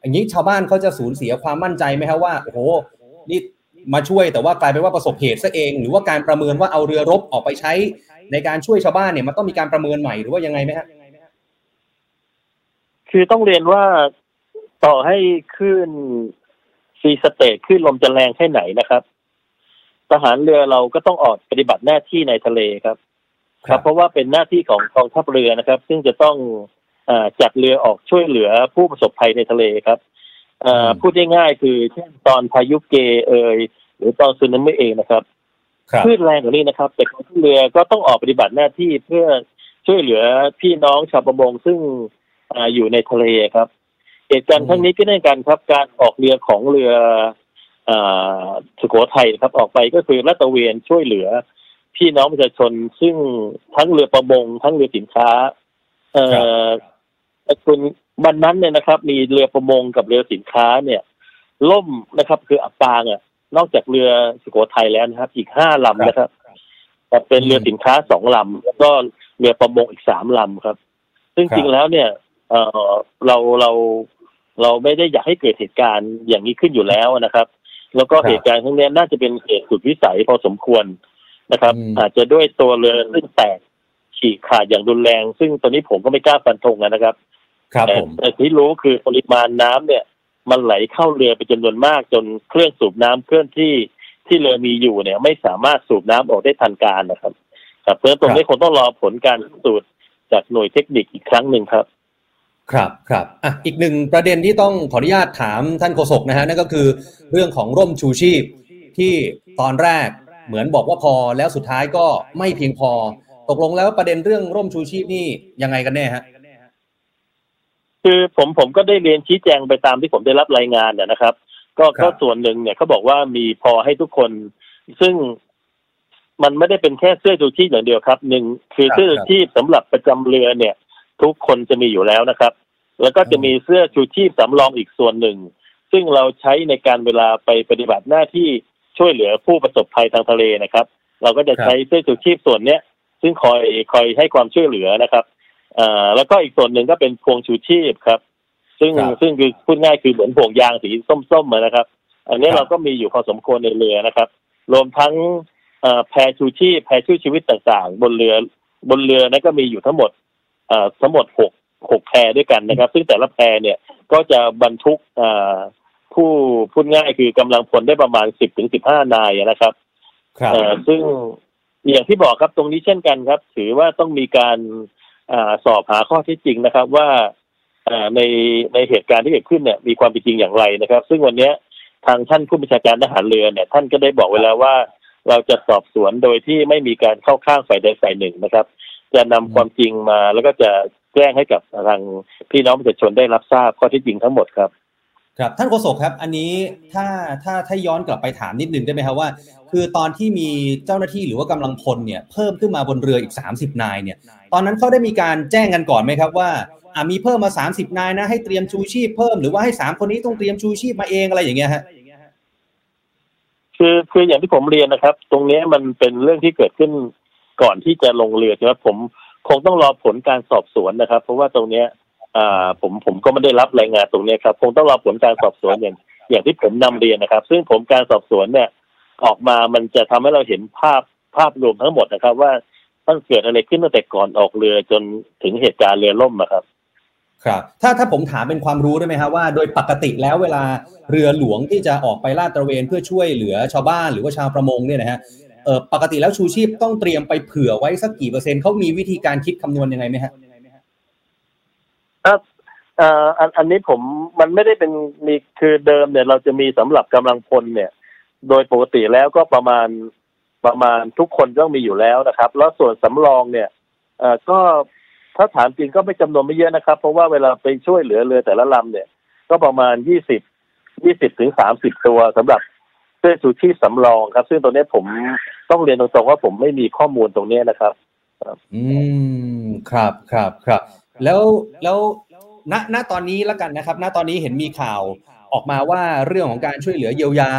Speaker 2: อย่างนี้ชาวบ้านเขาจะสูญเสียความมั่นใจไหมครับว่าโอ้โหนี่มาช่วยแต่ว่ากลายเป็นว่าประสบเหตุซะเอง หรือว่าการประเมินว่าเอาเรือรบออกไปใช้ ในการช่วยชาวบ้านเนี่ยมันต้องมีการประเมินใหม่หรือว่ายังไงไหมฮะ
Speaker 3: คือต้องเรียนว่าต่อให้ขึ้นซีสเตทขึ้นลมจะแรงแค่ไหนนะครับ ทหารเรือเราก็ต้องออกปฏิบัติหน้าที่ในทะเลครับ ครับ เพราะว่าเป็นหน้าที่ของกองทัพเรือนะครับ ซึ่งจะต้องอา จัดเรือออกช่วยเหลือผู้ประสบภัยในทะเลครับอ่า
Speaker 2: อืม
Speaker 3: พูดง่ายๆคือเช่นตอนพายุเกเอยหรือตอนสึนามิเองนะครับ
Speaker 2: ครับ
Speaker 3: คลื่นแรงกว่านี้นะครับ แต่กองทัพเรือก็ต้องออกปฏิบัติหน้าที่เพื่อช่วยเหลือพี่น้องชาวประมงซึ่งอาอยู่ในทะเลครับเหตุการณ์ครั้งนี้ก็เนื่องกันครับ การออกเรือของเรืออาสุโขทัยนะครับ ออกไปก็คือลาดตระเวนช่วยเหลือ พี่น้องประชาชนซึ่งทั้งเรือประมง ทั้งเรือสินค้า เอ่อแต่ คุณวันนั้นเนี่ยนะครับ มีเรือประมงกับเรือสินค้าเนี่ย ล่มนะครับ คืออับปางอะนอกจากเรือสุโขทัยแล้วนะครับ อีกห้าลำนะครับแต่เป็นเรือสินค้าสองลำแล้วก็เรือประมงอีกสามลำครับ ซึ่ง
Speaker 2: ครับ
Speaker 3: จริงแล้วเนี่ย เอ่อเราเราเราไม่ได้อยากให้เกิดเหตุการณ์อย่างนี้ขึ้นอยู่แล้วนะครับ แล้วก็
Speaker 2: ครับ
Speaker 3: เหตุการณ์ครั้งนี้น่าจะเป็นเหตุสุดวิสัยพอสมควรนะครับ
Speaker 2: อืม
Speaker 3: อาจจะด้วยตัวเรือซึ่งแตกฉีกขาดอย่างรุนแรง ซึ่งตอนนี้ผมก็ไม่กล้าฟันธงนะครับ
Speaker 2: ครับผม
Speaker 3: แต่ที่รู้คือปริมาณน้ำเนี่ย มันไหลเข้าเรือไปจำนวนมากจนเครื่องสูบน้ำเคลื่อนที่ที่เรือมีอยู่เนี่ย ไม่สามารถสูบน้ำออกได้ทันการนะครับ ครับเพราะฉะนั้นตรงนี้คงต้องรอผลการพิสูจน์จากหน่วยเทคนิคอีกครั้งหนึ่งครับ
Speaker 2: ครับครับอะอีกหนึ่งประเด็นที่ต้องขออนุญาตถามท่านโฆษกนะฮะนั่นก็คือเรื่องของร่มชูชีพที่ตอนแรกเหมือนบอกว่าพอแล้วสุดท้ายก็ไม่เพียงพอ ตกลงแล้วประเด็นเรื่องร่มชูชีพนี่ยังไงกันแน่ฮะ
Speaker 3: คือผมผมก็ได้เรียนชี้แจงไปตามที่ผมได้รับรายงานเนี่ยนะครับ ก็ก็ส่วนหนึ่งเนี่ยเขาบอกว่ามีพอให้ทุกคน ซึ่งมันไม่ได้เป็นแค่เสื้อชูชีพอย่างเดียวครับหนึ่งคือเสื้อชูชีพสำหรับประจำเรือเนี่ย ทุกคนจะมีอยู่แล้วนะครับ แล้วก็จะมีเสื้อชูชีพสำรองอีกส่วนหนึ่ง ซึ่งเราใช้ในการเวลาไปปฏิบัติหน้าที่ช่วยเหลือผู้ประสบภัยทางทะเลนะครับ เราก็จะใช้เสื้อชูชีพส่วนเนี้ย ซึ่งคอยคอยให้ความช่วยเหลือนะครับ อ่าแล้วก็อีกส่วนหนึ่งก็เป็นพวงชูชีพครับ ซึ่ง
Speaker 2: ครับ
Speaker 3: ซึ่งคือพูดง่ายคือเหมือนพวงยางสีส้มๆอะนะครับ อันนี้
Speaker 2: ครับ
Speaker 3: เราก็มีอยู่พอสมควรในเรือนะครับ รวมทั้งเอ่อแพชูชีพแพช่วยชีวิตต่างๆ บนเรือบนเรือนั้นก็มีอยู่ทั้งหมดเอ่อทั้งหมดหกหกแพด้วยกันนะครับ ซึ่งแต่ละแพเนี่ยก็จะบรรทุกเอ่อผู้พูดง่ายคือกำลังพลได้ประมาณสิบถึงสิบห้านายอะนะครับ
Speaker 2: ครับ
Speaker 3: เอ่อซึ่งอย่างที่บอกครับตรงนี้เช่นกันครับ ถือว่าต้องมีการอา สอบหาข้อเท็จจริงนะครับว่าอ่าในในเหตุการณ์ที่เกิดขึ้นเนี่ยมีความเป็นจริงอย่างไรนะครับ ซึ่งวันนี้ทางท่านผู้บัญชาการทหารเรือเนี่ย ท่านก็ได้บอกไว้แล้วว่า เราจะสอบสวนโดยที่ไม่มีการเข้าข้างฝ่ายใดฝ่ายหนึ่งนะครับ จะนำความจริงมาแล้วก็จะแจ้งให้กับทางพี่น้องประชาชนได้รับทราบข้อเที่จริงทั้งหมดครับ
Speaker 2: ครับท่านโฆษกครับ อันนี้ถ้าถ้าถ้าย้อนกลับไปถามนิดนึงได้ไหมครับว่า คือตอนที่มีเจ้าหน้าที่หรือว่ากำลังพลเนี่ยเพิ่มขึ้นมาบนเรืออีก 30 นายเนี่ย ตอนนั้นเขาได้มีการแจ้งกันก่อนไหมครับว่าอ่ามีเพิ่มมา 30 นายนะให้เตรียมชูชีพเพิ่มหรือว่าให้สามคนนี้ต้องเตรียมชูชีพมาเองอะไรอย่างเงี้ยฮะ
Speaker 3: คือคืออย่างที่ผมเรียนนะครับ ตรงนี้มันเป็นเรื่องที่เกิดขึ้นก่อนที่จะลงเรือใช่ไหมผมคงต้องรอผลการสอบสวนนะครับ เพราะว่าตรงเนี้ย ผมผมก็ไม่ได้รับรายงานตรงเนี้ยครับ คงต้องรอผลการสอบสวนอย่างอย่างที่ผมนำเรียนนะครับ ซึ่งผมการสอบสวนเนี่ยออกมามันจะทำให้เราเห็นภาพภาพรวมทั้งหมดนะครับ ว่ามันเกิดอะไรขึ้นตั้งแต่ก่อนออกเรือจนถึงเหตุการณ์เรือล่มนะครับ
Speaker 2: ครับ ถ้าถ้าผมถามเป็นความรู้ได้ไหมครับว่าโดยปกติแล้วเวลาเรือหลวงที่จะออกไปลาดตระเวนเพื่อช่วยเหลือชาวบ้านหรือว่าชาวประมงเนี่ยนะฮะเออปกติแล้วชูชีพต้องเตรียมไปเผื่อไว้สักกี่เปอร์เซ็นต์เขามีวิธีการคิดคำนวณยังไงไหมฮะ
Speaker 3: ครับเอ่ออันอันนี้ผมมันไม่ได้เป็นมีคือเดิมเนี่ย เราจะมีสำหรับกำลังพลเนี่ย โดยปกติแล้วก็ประมาณประมาณทุกคนต้องมีอยู่แล้วนะครับ แล้วส่วนสำรองเนี่ยเอ่อก็ถ้าถามจริงก็ไม่จำนวนไม่เยอะนะครับ เพราะว่าเวลาไปช่วยเหลือเรือแต่ละลำเนี่ย ก็ประมาณยี่สิบยี่สิบถึงสามสิบตัวสำหรับเสื้อชูชีพสำรองครับ ซึ่งตรงนี้ผมต้องเรียนตรงๆว่าผมไม่มีข้อมูลตรงนี้นะครับ
Speaker 2: อืมครับครับครับ แล้วแล้วณณตอนนี้แล้วกันนะครับ ณตอนนี้เห็นมีข่าวออกมาว่าเรื่องของการช่วยเหลือเยียวยา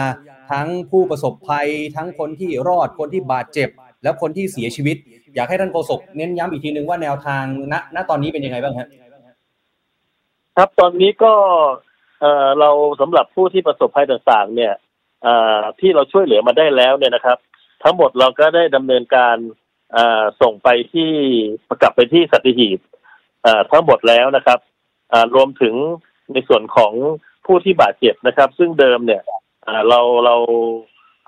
Speaker 2: ทั้งผู้ประสบภัย ทั้งคนที่รอดคนที่บาดเจ็บ แล้วคนที่เสียชีวิต อยากให้ท่านโฆษกเน้นย้ำอีกทีนึงว่าแนวทางณณตอนนี้เป็นยังไงบ้างฮะ
Speaker 3: ครับตอนนี้ก็เอ่อเราสำหรับผู้ที่ประสบภัยต่างๆ เนี่ยเอ่อที่เราช่วยเหลือมาได้แล้วเนี่ยนะครับ ทั้งหมดเราก็ได้ดำเนินการเอ่อส่งไปที่กลับไปที่สัตหีบ ทั้งหมดแล้วนะครับเอ่อรวมถึงในส่วนของผู้ที่บาดเจ็บนะครับ ซึ่งเดิมเนี่ยเอ่อเราเรา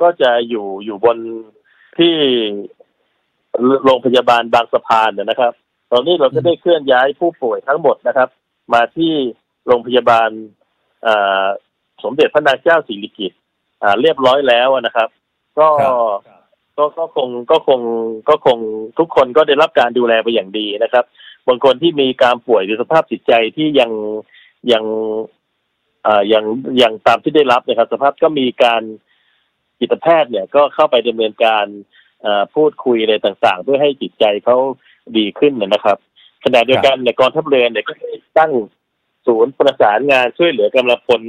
Speaker 3: ก็จะอยู่อยู่บนที่โรงพยาบาลบางสะพานเนยนะครับ ตอนนี้เราก็ได้เคลื่อนย้ายผู้ป่วยทั้งหมดนะครับ มาที่โรงพยาบาลอ่าสมเด็จพระนางเจ้าสิริกิติ์อ่าเรียบร้อยแล้วนะครับ ก็
Speaker 2: ครับ
Speaker 3: ก็ก็คงก็คงก็คงทุกคนก็ได้รับการดูแลไปอย่างดีนะครับ บางคนที่มีการป่วยหรือสภาพจิตใจที่ยังยังอ่ายังยังตามที่ได้รับนะครับ สภาพก็มีการจิตแพทย์เนี่ยก็เข้าไปดำเนินการอ่าพูดคุยอะไรต่างๆ เพื่อให้จิตใจเขาดีขึ้นนะครับขณะเดียวกันในยกองทัพเรือเนี่ยก็ได้ตั้งศูนย์ประสานงานช่วยเหลือกำลังพล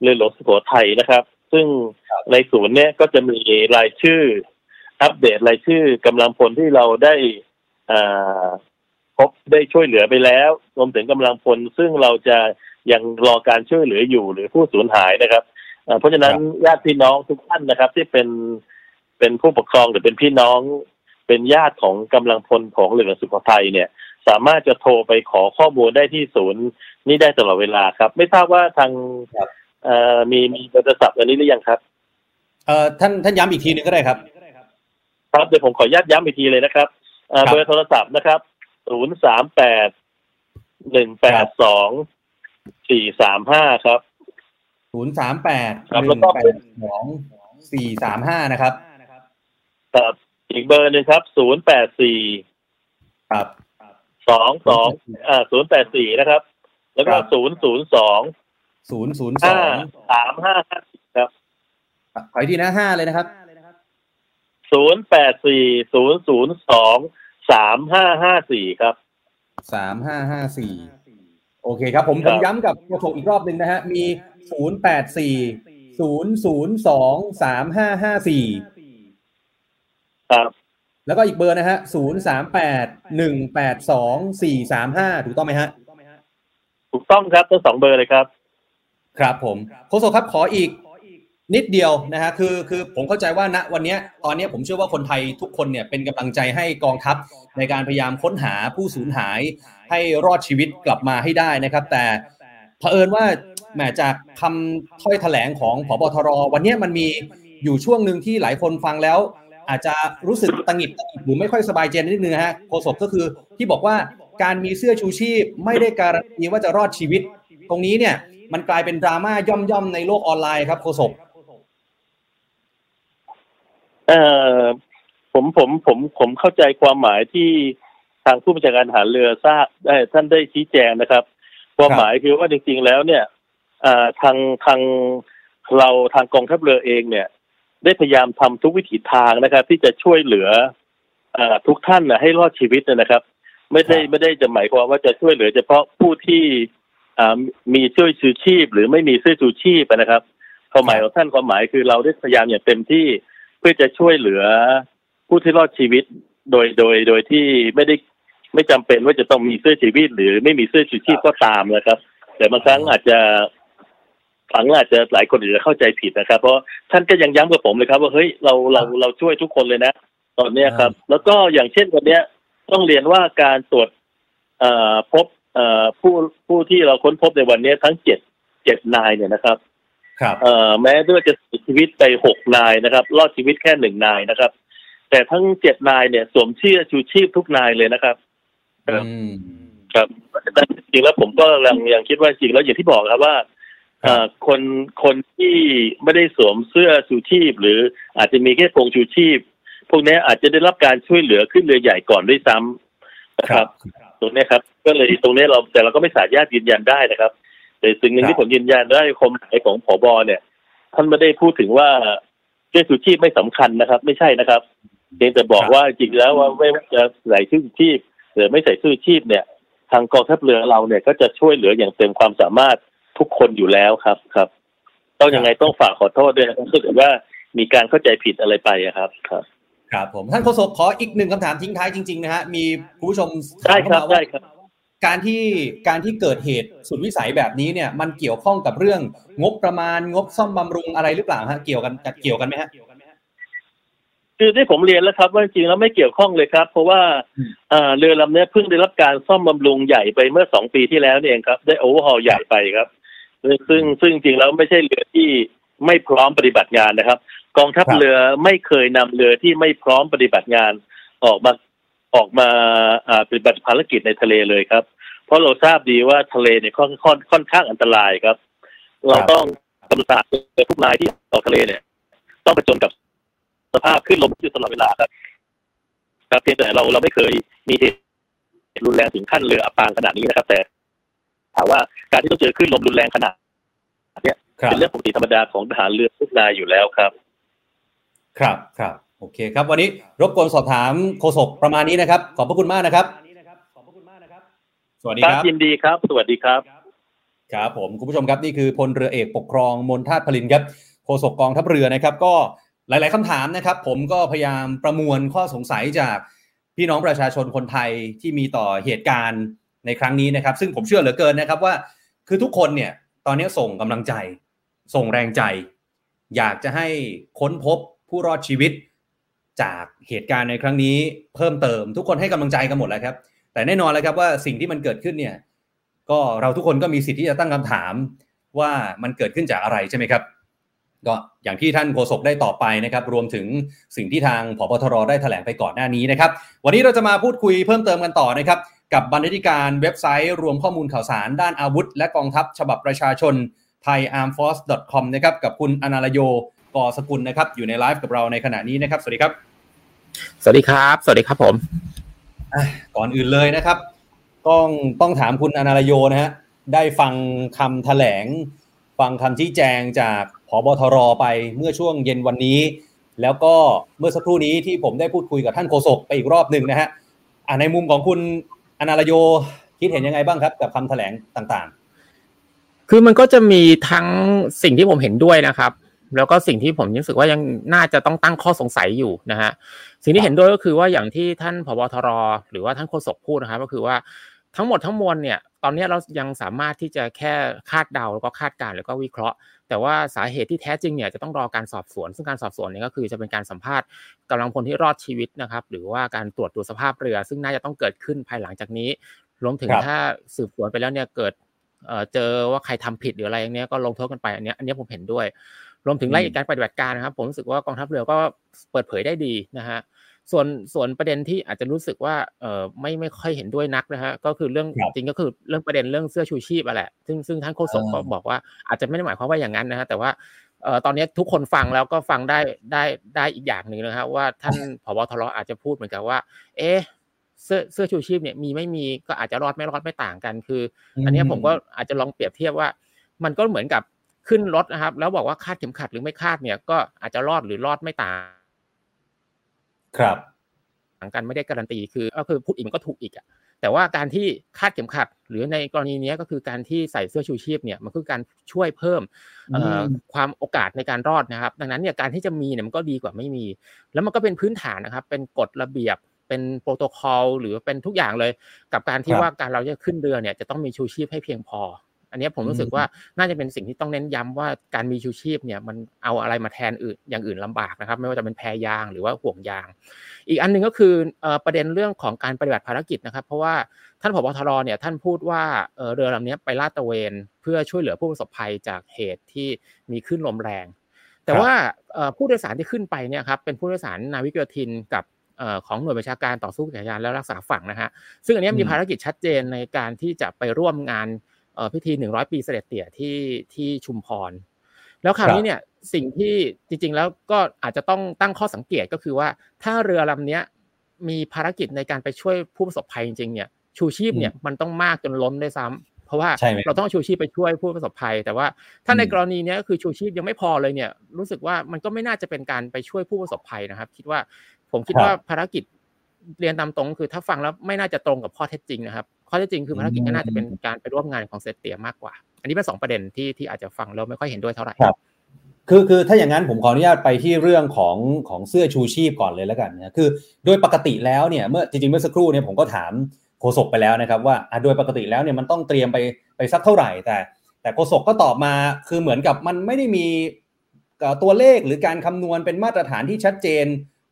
Speaker 3: เรือหลวงสุโขทัยนะครับ ซึ่งในศูนย์เนี่ยก็จะมีรายชื่อ อัปเดตรายชื่อกำลังพลที่เราได้อ่า พบได้ช่วยเหลือไปแล้วรวมถึงกำลังพลซึ่งเราจะยังรอการช่วยเหลืออยู่หรือผู้สูญหายนะครับอ่าเพราะฉะนั้นญาติพี่น้องทุกท่านนะครับ ที่เป็นเป็นผู้ปกครองหรือเป็นพี่น้อง เป็นญาติของกำลังพลของเรือหลวงสุโขทัยเนี่ย สามารถจะโทรไปขอข้อมูลได้ที่ศูนย์นี่ได้ตลอดเวลาครับ ไม่ทราบว่าทาง
Speaker 2: ครับ
Speaker 3: เอ่อมีมีเบอร์โทรศัพท์อันนี้หรือยังครับ
Speaker 2: เอ่อท่านท่านย้ำอีกทีหนึ่งก็ได้ครับ
Speaker 3: ครับเดี๋ยวผมขออนุญาตย้ำอีกทีเลยนะครับเอ่อ
Speaker 2: ครับ
Speaker 3: เบอร์โทรศัพท์นะครับ ศูนย์สามแปดหนึ่งแปดสองสี่สามห้าครับ
Speaker 2: ศูนย์สามแปด
Speaker 3: ครับ
Speaker 2: ห
Speaker 3: แล้
Speaker 2: นึ่
Speaker 3: ว
Speaker 2: ง
Speaker 3: ก็
Speaker 2: แปดสองสี่สามห้านะครับ
Speaker 3: ครับอีกเบอร์หนึ่งครับศูนย์แปดสี่
Speaker 2: ครับ
Speaker 3: สองสองอ่าศูนย์แปดสี่นะครับ แล้วก็
Speaker 2: ครับ
Speaker 3: ศูนย์ศูนย์สอง
Speaker 2: ศูนย์ศูนย์สอ
Speaker 3: ห้างสามห้าห้าครับ
Speaker 2: ขออีกทีนะห้าเลยนะครับ
Speaker 3: ศูนย์แปดสี่ศูนย์ศูนย์สอง สามห้าห้าสี่ครับ
Speaker 2: สามห้าห้าสี่โอเคครับ ผม
Speaker 3: ค
Speaker 2: ผ
Speaker 3: รับ
Speaker 2: มย้ำกับโฆษกอีกรอบหนึ่งนะฮะ มีศูนย์แปดสี่ศูนย์ศูนย์สองสามห้าห้าสี่
Speaker 3: ครับ
Speaker 2: แล้วก็อีกเบอร์นะฮะศูนย์สามแปดหนึ่งแปดสองสี่สามห้าถูกต้องไหมฮะ
Speaker 3: ถูกต้องครับทั้งสองเบอร์เลยครับ
Speaker 2: ครับผมโฆษกครับขออีก นิดเดียวนะฮะคือคือผมเข้าใจว่าณวันนี้ตอนนี้ผมเชื่อว่าคนไทยทุกคนเนี่ยเป็นกำลังใจให้กองทัพในการพยายามค้นหาผู้สูญหาย ให้รอดชีวิตกลับมาให้ได้นะครับ แต่เผอิญว่าแหมจากคำถ้อยแถลงของผบทร วันนี้มันมีอยู่ช่วงหนึ่งที่หลายคนฟังแล้ว อาจจะรู้สึกตังหิดตังหงิดหรือไม่ค่อยสบายใจนิดนึงฮะโฆษกก็คือที่บอกว่าการมีเสื้อชูชีพไม่ได้การันตีว่าจะรอดชีวิต ตรงนี้เนี่ยมันกลายเป็นดราม่าย่อมๆในโลกออนไลน์ครับโฆษก
Speaker 3: เอ่อผมผมผมผมเข้าใจความหมายที่ทางผู้บัญชาการทหารเรือทราบได้ท่านได้ชี้แจงนะครับ ความหมายคือว่าจริงๆแล้วเนี่ยอ่าทางทางเราทางกองทัพเรือเองเนี่ย ได้พยายามทำทุกวิถีทางนะครับ ที่จะช่วยเหลืออ่าทุกท่านนะให้รอดชีวิตนะครับ ไม่ได้ไม่ได้จะหมายความว่าจะช่วยเหลือ เฉพาะผู้ที่อ่ามีเสื้อชูชีพ หรือไม่มีเสื้อชูชีพนะครับความหมายของท่านความหมายคือเราได้พยายามอย่างเต็มที่เพื่อจะช่วยเหลือผู้ที่รอดชีวิตโดยโดยโดยที่ไม่ได้ไม่จำเป็นว่าจะต้องมีเสื้อชีวิต หรือไม่มีเสื้อชูชีพก็ตามนะครับ แต่บางครั้งอาจจะฝังอาจจะหลายคนอาจจะเข้าใจผิดนะครับ เพราะท่านก็ยังย้ำกับผมเลยครับ ว่าเฮ้ยเราเราเราช่วยทุกคนเลยนะ ตอนเนี้ยครับ แล้วก็อย่างเช่นวันเนี้ยต้องเรียนว่าการตรวจเอ่อพบเอ่อผู้ผู้ที่เราค้นพบในวันเนี้ยทั้งเจ็ดเจ็ดนายเนี่ยนะ
Speaker 2: ครับ
Speaker 3: เอ่อแม้ด้วยจะเสียชีวิตไปหกนายนะครับ รอดชีวิตแค่หนึ่งนายนะครับ แต่ทั้งเจ็ดนายเนี่ยสวมเชื่อชูชีพทุกนายเลยนะครับครับ
Speaker 2: อืม
Speaker 3: ครับแต่จริงๆแล้วผมก็ยังยังคิดว่าจริงแล้วอย่างที่บอกครับว่าเอ่อคนคนที่ไม่ได้สวมเสื้อชูชีพ หรืออาจจะมีแค่โปรงชูชีพ พวกนี้อาจจะได้รับการช่วยเหลือขึ้นเรือใหญ่ก่อนด้วยซ้ำนะครับ ตรงเนี้ยครับ ก็เลยตรงเนี้ยเราแต่เราก็ไม่สามารถยืนยันได้นะครับ แต่สิ่งหนึ่ง
Speaker 2: ครับ
Speaker 3: ที่ผมยืนยันได้ความหมายของผบเนี่ย ท่านไม่ได้พูดถึงว่าเสื้อชูชีพไม่สำคัญนะครับ ไม่ใช่นะครับเพียงแต่บอกว่าจริงแล้วว่าไม่ว่าจะใส่ชื่อชูชีพหรือไม่ใส่ชื่อชีพเนี่ย ทางกองทัพเรือเราเนี่ยก็จะช่วยเหลืออย่างเต็มความสามารถทุกคนอยู่แล้วครับครับ ต้องยังไงต้องฝากขอโทษด้วยนะครับถ้าเกิดว่ามีการเข้าใจผิดอะไรไปอะครับ ครับ
Speaker 2: ครับผมท่านโฆษกขออีกหนึ่งคำถามทิ้งท้ายจริงๆนะฮะมีคุณผู้ชม
Speaker 3: ได้ครับ
Speaker 2: ถามเข้ามาว่า
Speaker 3: ได้ครับ
Speaker 2: การที่การที่เกิดเหตุสุดวิสัยแบบนี้เนี่ยมันเกี่ยวข้องกับเรื่องงบประมาณงบซ่อมบำรุงอะไรหรือเปล่าฮะเกี่ยวกันเกี่ยวกันไหมฮะ
Speaker 3: คือที่ผมเรียนแล้วครับ ว่าจริงๆแล้วไม่เกี่ยวข้องเลยครับ เพราะว่า
Speaker 2: อืม
Speaker 3: เอ่อเรือลำเนี้ยเพิ่งได้รับการซ่อมบำรุงใหญ่ไปเมื่อสองปีที่แล้วนี่เองครับ ได้โอเวอร์ฮอลใหญ่ไปครับซึ่งซึ่งจริงๆแล้วไม่ใช่เรือที่ไม่พร้อมปฏิบัติงานนะครับ กองทัพ
Speaker 2: ครับ
Speaker 3: เรือไม่เคยนำเรือที่ไม่พร้อมปฏิบัติงานออกมา ออกมาอ่าปฏิบัติภารกิจในทะเลเลยครับ เพราะเราทราบดีว่าทะเลเนี่ยค่อนค่อนค่อนข้างอันตรายครับ เราต้องกำลังเรือทุกนายที่ออกทะเลเนี่ย ต้องประจนกับสภาพขึ้นลมอยู่ตลอดเวลาครับครับเพียงแต่เราเราไม่เคยมีเหตุรุนแรงถึงขั้นเรืออับปางขนาดนี้นะครับ แต่ถามว่าการที่ต้องเจอคลื่นลมรุนแรงขนาดเนี้ย
Speaker 2: ครับ
Speaker 3: เป็นเรื่องปกติธรรมดาของทหารเรือทุกนายอยู่แล้วครับ
Speaker 2: ครับครับ โอเคครับ วันนี้รบกวนสอบถามโฆษกประมาณนี้นะครับ ขอบพระคุณมากนะครับ สวัสดี
Speaker 3: ค
Speaker 2: ค
Speaker 3: รั
Speaker 2: รั
Speaker 3: บบยินดีครับ สวัสดีครับ
Speaker 2: ครับผมคุณผู้ชมครับนี่คือพลเรือเอกปกครองมนทาตพลินครับโฆษกกองทัพเรือนะครับ ก็หลาย ๆคำถามนะครับ ผมก็พยายามประมวลข้อสงสัยจากพี่น้องประชาชนคนไทยที่มีต่อเหตุการณ์ในครั้งนี้นะครับ ซึ่งผมเชื่อเหลือเกินนะครับว่าคือทุกคนเนี่ยตอนนี้ส่งกำลังใจ ส่งแรงใจ อยากจะให้ค้นพบผู้รอดชีวิต จากเหตุการณ์ในครั้งนี้เพิ่มเติม ทุกคนให้กำลังใจกันหมดแล้วครับ แต่แน่นอนแล้วครับว่าสิ่งที่มันเกิดขึ้นเนี่ย ก็เราทุกคนก็มีสิทธิ์ที่จะตั้งคำถามว่ามันเกิดขึ้นจากอะไรใช่ไหมครับก็อย่างที่ท่านโฆษกได้ตอบไปนะครับ รวมถึงสิ่งที่ทางผบทรได้แถลงไปก่อนหน้านี้นะครับ วันนี้เราจะมาพูดคุยเพิ่มเติมกันต่อนะครับ กับบรรณาธิการเว็บไซต์ รวมข้อมูลข่าวสาร ด้านอาวุธ และกองทัพ ฉบับประชาชน thaiarmforce.com นะครับ กับคุณอนาลโย กอสกุลนะครับ อยู่ในไลฟ์กับเราในขณะนี้นะครับ สวัสดีครับ
Speaker 4: สวัสดีครับ สวัสดีครับผม
Speaker 2: ก่อนอื่นเลยนะครับ ต้องต้องถามคุณอนาลโยนะฮะได้ฟังคำแถลง ฟังคำชี้แจงจากผบทรไปเมื่อช่วงเย็นวันนี้ แล้วก็เมื่อสักครู่นี้ที่ผมได้พูดคุยกับท่านโฆษกไปอีกรอบหนึ่งนะฮะอ่าในมุมของคุณอนาลโยคิดเห็นยังไงบ้างครับ กับคำแถลงต่างๆ
Speaker 4: คือมันก็จะมีทั้งสิ่งที่ผมเห็นด้วยนะครับ แล้วก็สิ่งที่ผมรู้สึกว่ายังน่าจะต้องตั้งข้อสงสัยอยู่นะฮะสิ่งที่เห็นด้วยก็คือว่าอย่างที่ท่านผบทรหรือว่าท่านโฆษกพูดนะครับก็คือว่าทั้งหมดทั้งมวลเนี่ย ตอนนี้เรายังสามารถที่จะแค่คาดเดาแล้วก็คาดการแล้วก็วิเคราะห์ แต่ว่าสาเหตุที่แท้จริงเนี่ยจะต้องรอการสอบสวน ซึ่งการสอบสวนเนี่ยก็คือจะเป็นการสัมภาษณ์กำลังพลที่รอดชีวิตนะครับ หรือว่าการตรวจดูสภาพเรือ ซึ่งน่าจะต้องเกิดขึ้นภายหลังจากนี้รวมถึงถ้าสืบสวนไปแล้วเนี่ยเกิดเจอว่าใครทำผิดหรืออะไรอย่างเนี้ยก็ลงโทษกันไปอันนี้อันนี้ผมเห็นด้วย รวมถึงรายละเอียดการปฏิบัติการนะครับ ผมรู้สึกว่ากองทัพเรือก็เปิดเผยได้ดีนะฮะส่วนส่วนประเด็นที่อาจจะรู้สึกว่าเออไม่ไม่ค่อยเห็นด้วยนักนะฮะก็คือเรื่องจริงก็คือเรื่องประเด็นเรื่องเสื้อชูชีพอะแหละซึ่งซึ่งท่านโฆษกก็บอกว่าอาจจะไม่ได้หมายความว่าอย่างนั้นนะฮะแต่ว่าเอ่อตอนนี้ทุกคนฟังแล้วก็ฟังได้ได้ได้อีกอย่างหนึ่งนะครับว่าท่านผบทรอาจจะพูดเหมือนกับว่า เอ๊ะเสื้อเสื้อชูชีพเนี่ยมีไม่มีก็อาจจะรอดไม่รอดไม่ต่างกันคือ อันนี้ผมก็อาจจะลองเปรียบเทียบว่า มันก็เหมือนกับ ขึ้นรถนะครับ แล้วบอกว่าคาดเข็มขัดหรือไม่คาดเนี่ย ก็อาจจะรอดหรือรอดไม่ต่าง
Speaker 2: ครับ
Speaker 4: ต่างกันไม่ได้การันตีคือก็คือพูดอีกมันก็ถูกอีกอะแต่ว่าการที่คาดเข็มขัด หรือในกรณีนี้ก็คือการที่ใส่เสื้อชูชีพเนี่ยมันคือการช่วยเพิ่มความโอกาสในการรอดนะครับ ดังนั้นเนี่ยการที่จะมีเนี่ยมันก็ดีกว่าไม่มี แล้วมันก็เป็นพื้นฐานนะครับ เป็นกฎระเบียบเป็นโปรโตคอลหรือเป็นทุกอย่างเลย กับการที่ว่าการเราจะขึ้นเรือเนี่ยจะต้องมีชูชีพให้เพียงพอ อันนี้ผมรู้สึกว่าน่าจะเป็นสิ่งที่ต้องเน้นย้ำว่าการมีชูชีพเนี่ยมันเอาอะไรมาแทนอื่นอย่างอื่นลำบากนะครับ ไม่ว่าจะเป็นแพรยางหรือว่าห่วงยาง อีกอันหนึ่งก็คือประเด็นเรื่องของการปฏิบัติภารกิจนะครับ เพราะว่าท่านผบทรเนี่ยท่านพูดว่าเรือลำนี้ไปลาดตระเวนเพื่อช่วยเหลือผู้ประสบภัยจากเหตุที่มีขึ้นลมแรง แต่ว่าผู้โดยสารที่ขึ้นไปเนี่ยครับเป็นผู้โดยสารนาวิกโยธินกับของหน่วยประชาการต่อสู้กับยานและรักษาฝั่งนะฮะซึ่งอันนี้มีภารกิจชัดเจนในการที่จะไปร่วมงาน พิธี100ปีเสด็จเตี่ยที่ที่ชุมพร แล้วคราวนี้เนี่ยสิ่งที่จริง ๆ แล้วก็อาจจะต้องตั้งข้อสังเกตก็คือว่า ถ้าเรือลำนี้มีภารกิจในการไปช่วยผู้ประสบภัยจริงๆเนี่ยชูชีพเนี่ยมันต้องมากจนล้นด้วยซ้ำเพราะว่าเราต้องชูชีพไปช่วยผู้ประสบภัย แต่ว่าถ้าในกรณีนี้ก็คือชูชีพยังไม่พอเลยเนี่ย รู้สึกว่ามันก็ไม่น่าจะเป็นการไปช่วยผู้ประสบภัยนะครับ คิดว่าผมคิดว่าภารกิจ เรียนตามตรงคือถ้าฟังแล้วไม่น่าจะตรงกับข้อเท็จจริงนะครับ ข้อเท็จจริงคือภารกิจก็น่าจะเป็นการไปร่วมงานของเซตเตียมากกว่า อันนี้เป็นสองประเด็นที่ที่อาจจะฟังแล้วไม่ค่อยเห็นด้วยเท่าไหร่
Speaker 2: ครับคือคือถ้าอย่างนั้นผมขออนุญาตไปที่เรื่องของของเสื้อชูชีพก่อนเลยแล้วกันนะคือโดยปกติแล้วเนี่ยเมื่อจริงๆเมื่อสักครู่เนี่ยผมก็ถามโฆษกไปแล้วนะครับว่าโดยปกติแล้วเนี่ยมันต้องเตรียมไปไปสักเท่าไหร่ แต่ แต่โฆษกก็ตอบมาคือเหมือนกับมันไม่ได้มีตัวเลขหรือการคำนวณเป็นมาตรฐานที่ชัดเจน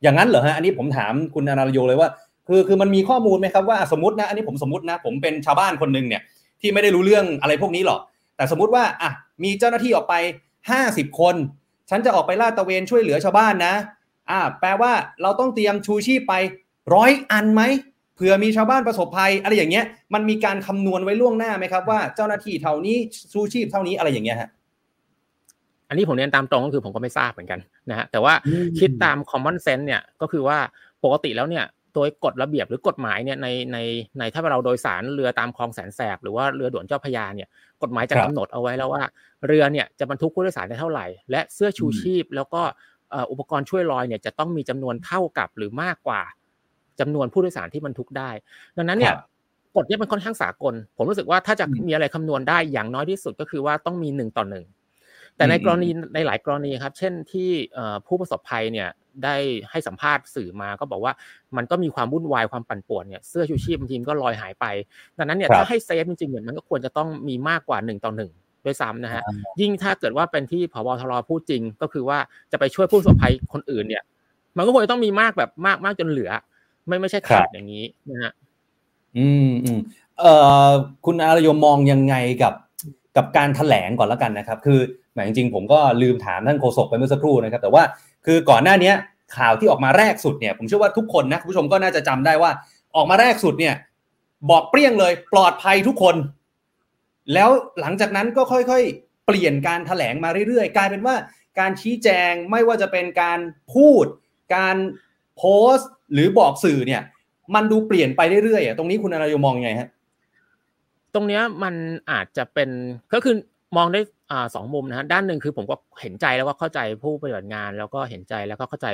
Speaker 2: อย่างนั้นเหรอฮะอันนี้ผมถามคุณอนาลโยเลยว่า คือคือมันมีข้อมูลไหมครับว่าสมมตินะอันนี้ผมสมมตินะ ผมเป็นชาวบ้านคนหนึ่งเนี่ยที่ไม่ได้รู้เรื่องอะไรพวกนี้หรอก แต่สมมติว่าอะมีเจ้าหน้าที่ออกไปห้าสิบคน ฉันจะออกไปลาดตระเวนช่วยเหลือชาวบ้านนะอ่าแปลว่าเราต้องเตรียมชูชีพไปร้อยอันไหมเผื่อมีชาวบ้านประสบภัย อะไรอย่างเงี้ย มันมีการคำนวณไว้ล่วงหน้าไหมครับว่าเจ้าหน้าที่เท่านี้ชูชีพเท่านี้อะไรอย่างเงี้ยฮะ
Speaker 4: อันนี้ผมเรียนตามตรงก็คือผมก็ไม่ทราบเหมือนกันนะฮะแต่ว่าคิดตาม common sense เนี่ยก็คือว่าปกติแล้วเนี่ยโดยกฎระเบียบหรือกฎหมายเนี่ยในในในถ้าเราโดยสารเรือตามคลองแสนแสบ หรือว่าเรือด่วนเจ้าพยาเนี่ยกฎหมายจะกำหนดเอาไว้แล้วว่า เรือเนี่ยจะบรรทุกผู้โดยสารได้เท่าไหร่ และเสื้อชูชีพ แล้วก็อุปกรณ์ช่วยลอยเนี่ยจะต้องมีจำนวนเท่ากับหรือมากกว่าจำนวนผู้โดยสารที่บรรทุกได้ ดังนั้นเนี่ยกฎนี้มันค่อนข้างสากล ผมรู้สึกว่าถ้าจะมีอะไรคำนวณได้อย่างน้อยที่สุดก็คือว่าต้องมีหนึ่งต่อหนึ่ง แต่ในกรณีในหลายกรณีครับ เช่นที่ผู้ประสบภัยเนี่ยได้ให้สัมภาษณ์สื่อมาก็บอกว่ามันก็มีความวุ่นวายความปั่นป่วนเนี่ยเสื้อชูชีพบางทีก็ลอยหายไป ดังนั้นเนี่ยถ้าให้เซฟจริงๆเนี่ยมันก็ควรจะต้องมีมากกว่าหนึ่งต่อหนึ่งด้วยซ้ำนะฮะยิ่งถ้าเกิดว่าเป็นที่พบทรพูดจริง ก็คือว่าจะไปช่วยผู้ประสบภัยคนอื่นเนี่ย มันก็ควรจะต้องมีมากแบบมากมากจนเหลือ ไม่ไม่ใช่ขาดอย่างนี้นะฮะ
Speaker 2: อืมอืมเอ่อคุณอารยมมองยังไงกับกับการแถลงก่อนแล้วกันนะครับ คือ หมจริงๆ ผมก็ลืมถามท่านโฆษกไปเมื่อสักครู่นะครับ แต่ว่าคือก่อนหน้านี้ข่าวที่ออกมาแรกสุดเนี่ยผมเชื่อว่าทุกคนนะคุณผู้ชมก็น่าจะจำได้ว่า ออกมาแรกสุดเนี่ย บอกเปรี้ยงเลย ปลอดภัยทุกคน แล้วหลังจากนั้นก็ค่อยๆ เปลี่ยนการถแถลงมาเรื่อยๆ กลายเป็นว่าการชี้แจงไม่ว่าจะเป็นการพูด การโพสต์ หรือบอกสื่อเนี่ย มันดูเปลี่ยนไปเรื่อยๆอะตรงนี้คุณอารยมองยังไงฮะ
Speaker 4: ตรงเนี้ยมันอาจจะเป็นก็คือมองได้ สองมุมนะฮะด้านหนึ่งคือผมก็เห็นใจแล้วก็เข้าใจผู้ปฏิบัติงาน แล้วก็เห็นใจแล้วก็เข้าใจ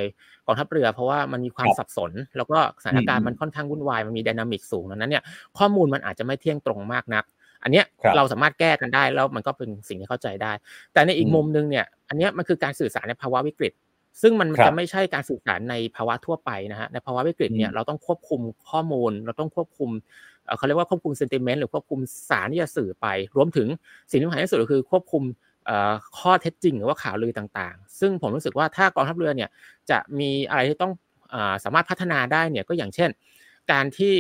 Speaker 4: กองทัพเรือ เพราะว่ามันมีความ
Speaker 2: ครับ
Speaker 4: สับสน แล้วก็สถานการ
Speaker 2: อื
Speaker 4: ณ์
Speaker 2: ม
Speaker 4: มันค่อนข้างวุ่นวายมันมีไดนามิกสูงดังนั้นเนี่ยข้อมูลมันอาจจะไม่เที่ยงตรงมากนัก อันเนี้ย
Speaker 2: ครับ
Speaker 4: เราสามารถแก้กันได้แล้วมันก็เป็นสิ่งที่เข้าใจได้ แต่ในอีก
Speaker 2: อืม
Speaker 4: มุมหนึงเนี่ยอันเนี้ยมันคือการสื่อสารในภาวะวิกฤต ซึ่งมัน
Speaker 2: ครับ
Speaker 4: จะไม่ใช่การสื่อสารในภาวะทั่วไปนะฮะในภาวะวิกฤตเนี่
Speaker 2: อื
Speaker 4: ย
Speaker 2: ม
Speaker 4: เราต้องควบคุมข้อมูล เราต้องควบคุม เอ่อเขาเรียกว่าควบคุมเซนติเมนต์หรือควบคุมสารที่จะสื่อไป รวมถึงสิ่งที่สำคัญที่สุดก็คือควบคุมเอ่อข้อเท็จจริง หรือว่าข่าวลือต่างๆ ซึ่งผมรู้สึกว่าถ้ากองทัพเรือเนี่ยจะมีอะไรที่ต้องเอ่อสามารถพัฒนาได้เนี่ยก็อย่างเช่น การที่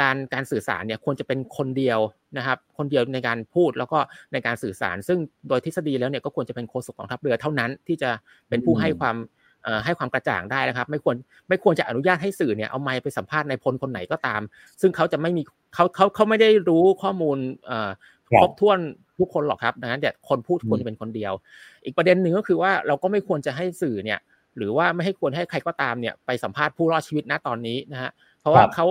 Speaker 4: การการสื่อสารเนี่ยควรจะเป็นคนเดียวนะครับคนเดียวในการพูดแล้วก็ในการสื่อสาร ซึ่งโดยทฤษฎีแล้วเนี่ยก็ควรจะเป็นโฆษกกองทัพเรือเท่านั้นที่จะเป็นผู้
Speaker 2: อืม
Speaker 4: ให้ความเอ่อ ให้ความกระจ่างได้นะครับ ไม่ควรไม่ควรจะอนุญาตให้สื่อเนี่ยเอาไมค์ไปสัมภาษณ์ในพลคนไหนก็ตาม ซึ่งเขาจะไม่มีเขาเขาเขาไม่ได้รู้ข้อมูลเอ่อ
Speaker 2: ครับ
Speaker 4: ครบถ้วนทุกคนหรอกครับดังนั้นเนี่ยคนพูด
Speaker 2: อืม
Speaker 4: ควรจะเป็นคนเดียว อีกประเด็นหนึ่งก็คือว่าเราก็ไม่ควรจะให้สื่อเนี่ยหรือว่าไม่ให้ควรให้ใครก็ตามเนี่ยไปสัมภาษณ์ผู้รอดชีวิตณตอนนี้นะฮะเพราะว่า
Speaker 2: ครับ
Speaker 4: เขา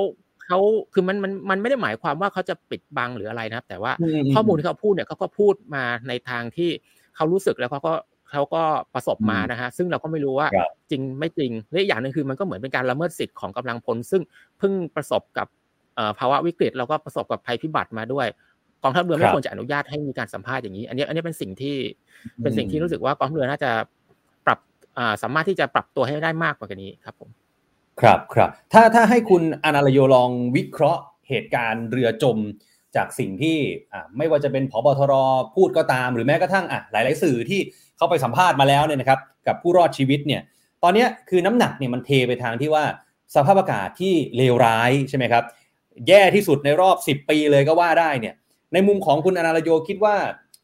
Speaker 4: เขาคือมันมันมันไม่ได้หมายความว่าเขาจะปิดบังหรืออะไรนะครับ แต่ว่า
Speaker 2: อืม
Speaker 4: ข้อมูลที่เขาพูดเนี่ยเขาก็พูดมาในทางที่เขารู้สึกแล้วเขาก็ เขาก็ประสบมานะฮะซึ่งเราก็ไม่รู้ว่า
Speaker 2: ครับ
Speaker 4: จริงไม่จริงและอีกอย่างหนึ่งคือมันก็เหมือนเป็นการละเมิดสิทธิ์ของกำลังพล ซึ่งเพิ่งประสบกับเอ่อภาวะวิกฤตแล้วก็ประสบกับภัยพิบัติมาด้วยกองทัพเรือ
Speaker 2: ค
Speaker 4: ไม่
Speaker 2: รับ
Speaker 4: ควรจะอนุญาตให้มีการสัมภาษณ์อย่างนี้ อันนี้อันนี้เป็นสิ่งที่เป็นสิ่งที่รู้สึกว่ากองทัพเรือน่าจะปรับอ่าสามารถที่จะปรับตัวให้ได้มากกว่านี้ครับผม
Speaker 2: ครับครับถ้าถ้าให้คุณอนาลโยลองวิเคราะห์เหตุการณ์เรือจม จากสิ่งที่ไม่ว่าจะเป็นผบทรพูดก็ตาม หรือแม้กระทั่งอะหลาย ๆ สื่อที่เข้าไปสัมภาษณ์มาแล้วเนี่ยนะครับกับผู้รอดชีวิตเนี่ยตอนนี้คือน้ำหนักเนี่ยมันเทไปทางที่ว่าสภาพอากาศที่เลวร้ายใช่ไหมครับแย่ที่สุดในรอบ 10 ปีเลยก็ว่าได้เนี่ยในมุมของคุณอนาลโยคิดว่า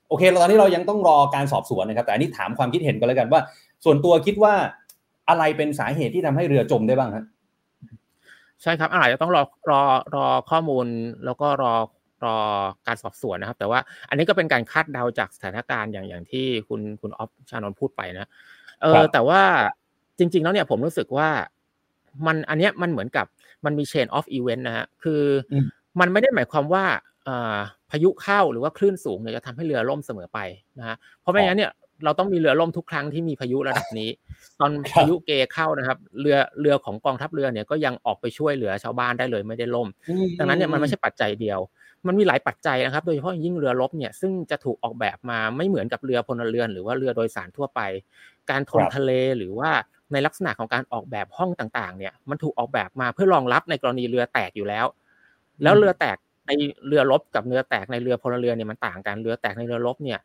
Speaker 2: โอเคตอนนี้เรายังต้องรอการสอบสวนนะครับ แต่อันนี้ถามความคิดเห็นก็แล้วกันว่า ส่วนตัวคิดว่าอะไรเป็นสาเหตุที่ทำให้เรือจมได้บ้างฮะ
Speaker 4: ใช่ครับอาจจะต้องรอรอรอข้อมูลแล้วก็รอ รอการสอบสวนนะครับ แต่ว่าอันนี้ก็เป็นการคาดเดาจากสถานการณ์อย่างอย่างที่คุณคุณออฟชานนท์พูดไปนะเอ
Speaker 2: ครั
Speaker 4: อบแต่ว่าจริง ๆ แล้วเนี่ยผมรู้สึกว่ามันอันเนี้ยมันเหมือนกับมันมี chain of event นะฮะคืออ
Speaker 2: ม
Speaker 4: มันไม่ได้หมายความว่าเอ่อพายุเข้าหรือว่าคลื่นสูงเนี่ยจะทำให้เรือล่มเสมอไปนะฮะเพราะไม่งั้นเนี่ยเราต้องมีเรือล่มทุกครั้งที่มีพายุระดับนี้ ตอน
Speaker 2: ครับ
Speaker 4: พายุเกเข้านะครับ เรือเรือของกองทัพเรือเนี่ยก็ยังออกไปช่วยเหลือชาวบ้านได้เลยไม่ได้ล่ม ดังนั้นเนี่ยมันไม่ใช่ปัจจัยเดียว มันมีหลายปัจจัยนะครับ โดยเฉพาะอย่างยิ่งเรือรบเนี่ยซึ่งจะถูกออกแบบมาไม่เหมือนกับเรือพลเรือน หรือว่าเรือโดยสารทั่วไป การทน
Speaker 2: ครับ
Speaker 4: ทะเลหรือว่าในลักษณะของการออกแบบห้องต่างๆ เนี่ยมันถูกออกแบบมาเพื่อรองรับในกรณีเรือแตกอยู่แล้ว แล้วเรือแตกในเรือรบกับเรือแตกในเรือพลเรือนเนี่ยมันต่างกันเรือแตกในเรือรบเนี่ย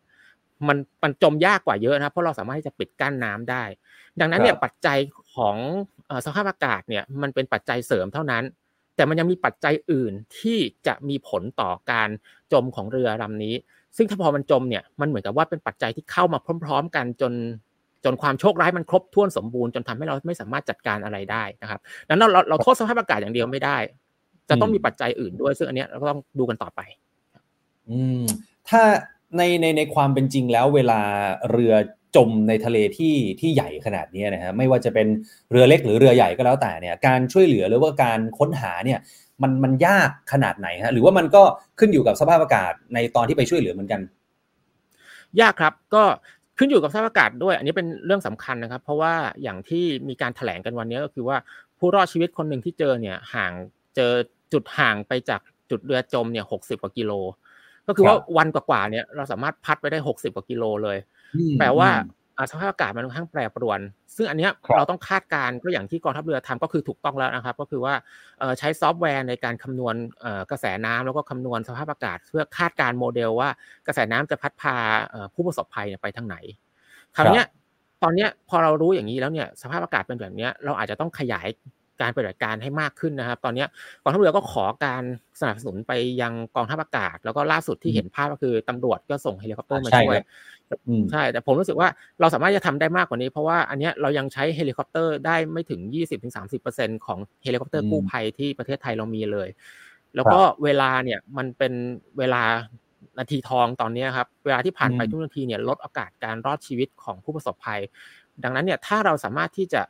Speaker 4: มันมันจมยากกว่าเยอะนะครับ เพราะเราสามารถที่จะปิดกั้นน้ำได้ ดังนั้นเนี่ย
Speaker 2: ครับ
Speaker 4: ปัจจัยของเอ่อสภาพอากาศเนี่ยมันเป็นปัจจัยเสริมเท่านั้น แต่มันยังมีปัจจัยอื่นที่จะมีผลต่อการจมของเรือลำนี้ ซึ่งถ้าพอมันจมเนี่ยมันเหมือนกับว่าเป็นปัจจัยที่เข้ามาพร้อม ๆ กันจนจนความโชคร้ายมันครบถ้วนสมบูรณ์จนทำให้เราไม่สามารถจัดการอะไรได้นะครับดังนั้นเราเราโทษสภาพอากาศอย่างเดียวไม่ได้ จะต้อง
Speaker 2: มี
Speaker 4: ปัจจัยอื่นด้วย ซึ่งอันเนี้ยเราก็ต้องดูกันต่อไป
Speaker 2: อืม ถ้าในในในความเป็นจริงแล้วเวลาเรือ จมในทะเลที่ที่ใหญ่ขนาดนี้นะฮะไม่ว่าจะเป็นเรือเล็กหรือเรือใหญ่ก็แล้วแต่เนี่ยการช่วยเหลือหรือว่าการค้นหาเนี่ยมันมันยากขนาดไหนฮะหรือว่ามันก็ขึ้นอยู่กับสภาพอากาศในตอนที่ไปช่วยเหลือเหมือนกัน
Speaker 4: ยากครับก็ขึ้นอยู่กับสภาพอากาศด้วย อันนี้เป็นเรื่องสำคัญนะครับ เพราะว่าอย่างที่มีการแถลงกันวันนี้ก็คือว่าผู้รอดชีวิตคนหนึ่งที่เจอเนี่ยห่างเจอจุดห่างไปจากจุดเรือจมเนี่ยหกสิบกว่ากิโล ก็คือว่า
Speaker 2: ครับ
Speaker 4: วันกว่าๆเนี่ยเราสามารถพัดไปได้หกสิบกว่ากิโลเลย
Speaker 2: อืม
Speaker 4: แปลว่า
Speaker 2: อืม
Speaker 4: อ่าสภาพอากาศมันค่อนข้างแปรปรวน ซึ่งอันเนี้ย
Speaker 2: ครับ
Speaker 4: เราต้องคาดการณ์ก็อย่างที่กองทัพเรือทำก็คือถูกต้องแล้วนะครับ ก็คือว่าเอ่อใช้ซอฟต์แวร์ในการคำนวณเอ่อกระแสน้ำแล้วก็คำนวณสภาพอากาศ เพื่อคาดการณ์โมเดลว่ากระแสน้ำจะพัดพาเอ่อผู้ประสบภัยเนี่ยไปทางไหน คราวเนี้ยตอนเนี้ยพอเรารู้อย่างนี้แล้วเนี่ยสภาพอากาศเป็นแบบเนี้ยเราอาจจะต้องขยาย การปฏิบัติการให้มากขึ้นนะครับ ตอนนี้กองทัพเรือก็ขอการสนับสนุนไปยังกองทัพอากาศ แล้วก็ล่าสุดที่เห็นภาพก็คือตำรวจก็ส่งเฮลิคอปเตอร์มาช่วยใช่ แต่ผมรู้สึกว่าเราสามารถจะทำได้มากกว่านี้ เพราะว่าอันนี้เรายังใช้เฮลิคอปเตอร์ได้ไม่ถึง 20-30%ของเฮลิคอปเตอร์กู้ภัยที่ประเทศไทยเรามีเลย แล้วก็เวลาเนี่ยมันเป็นเวลานาทีทองตอนนี้ครับ เวลาที่ผ่านไปทุกนาทีเนี่ยลดโอกาสการรอดชีวิตของผู้ประสบภัย ดังนั้นเนี่ยถ้าเราสามารถที่จะ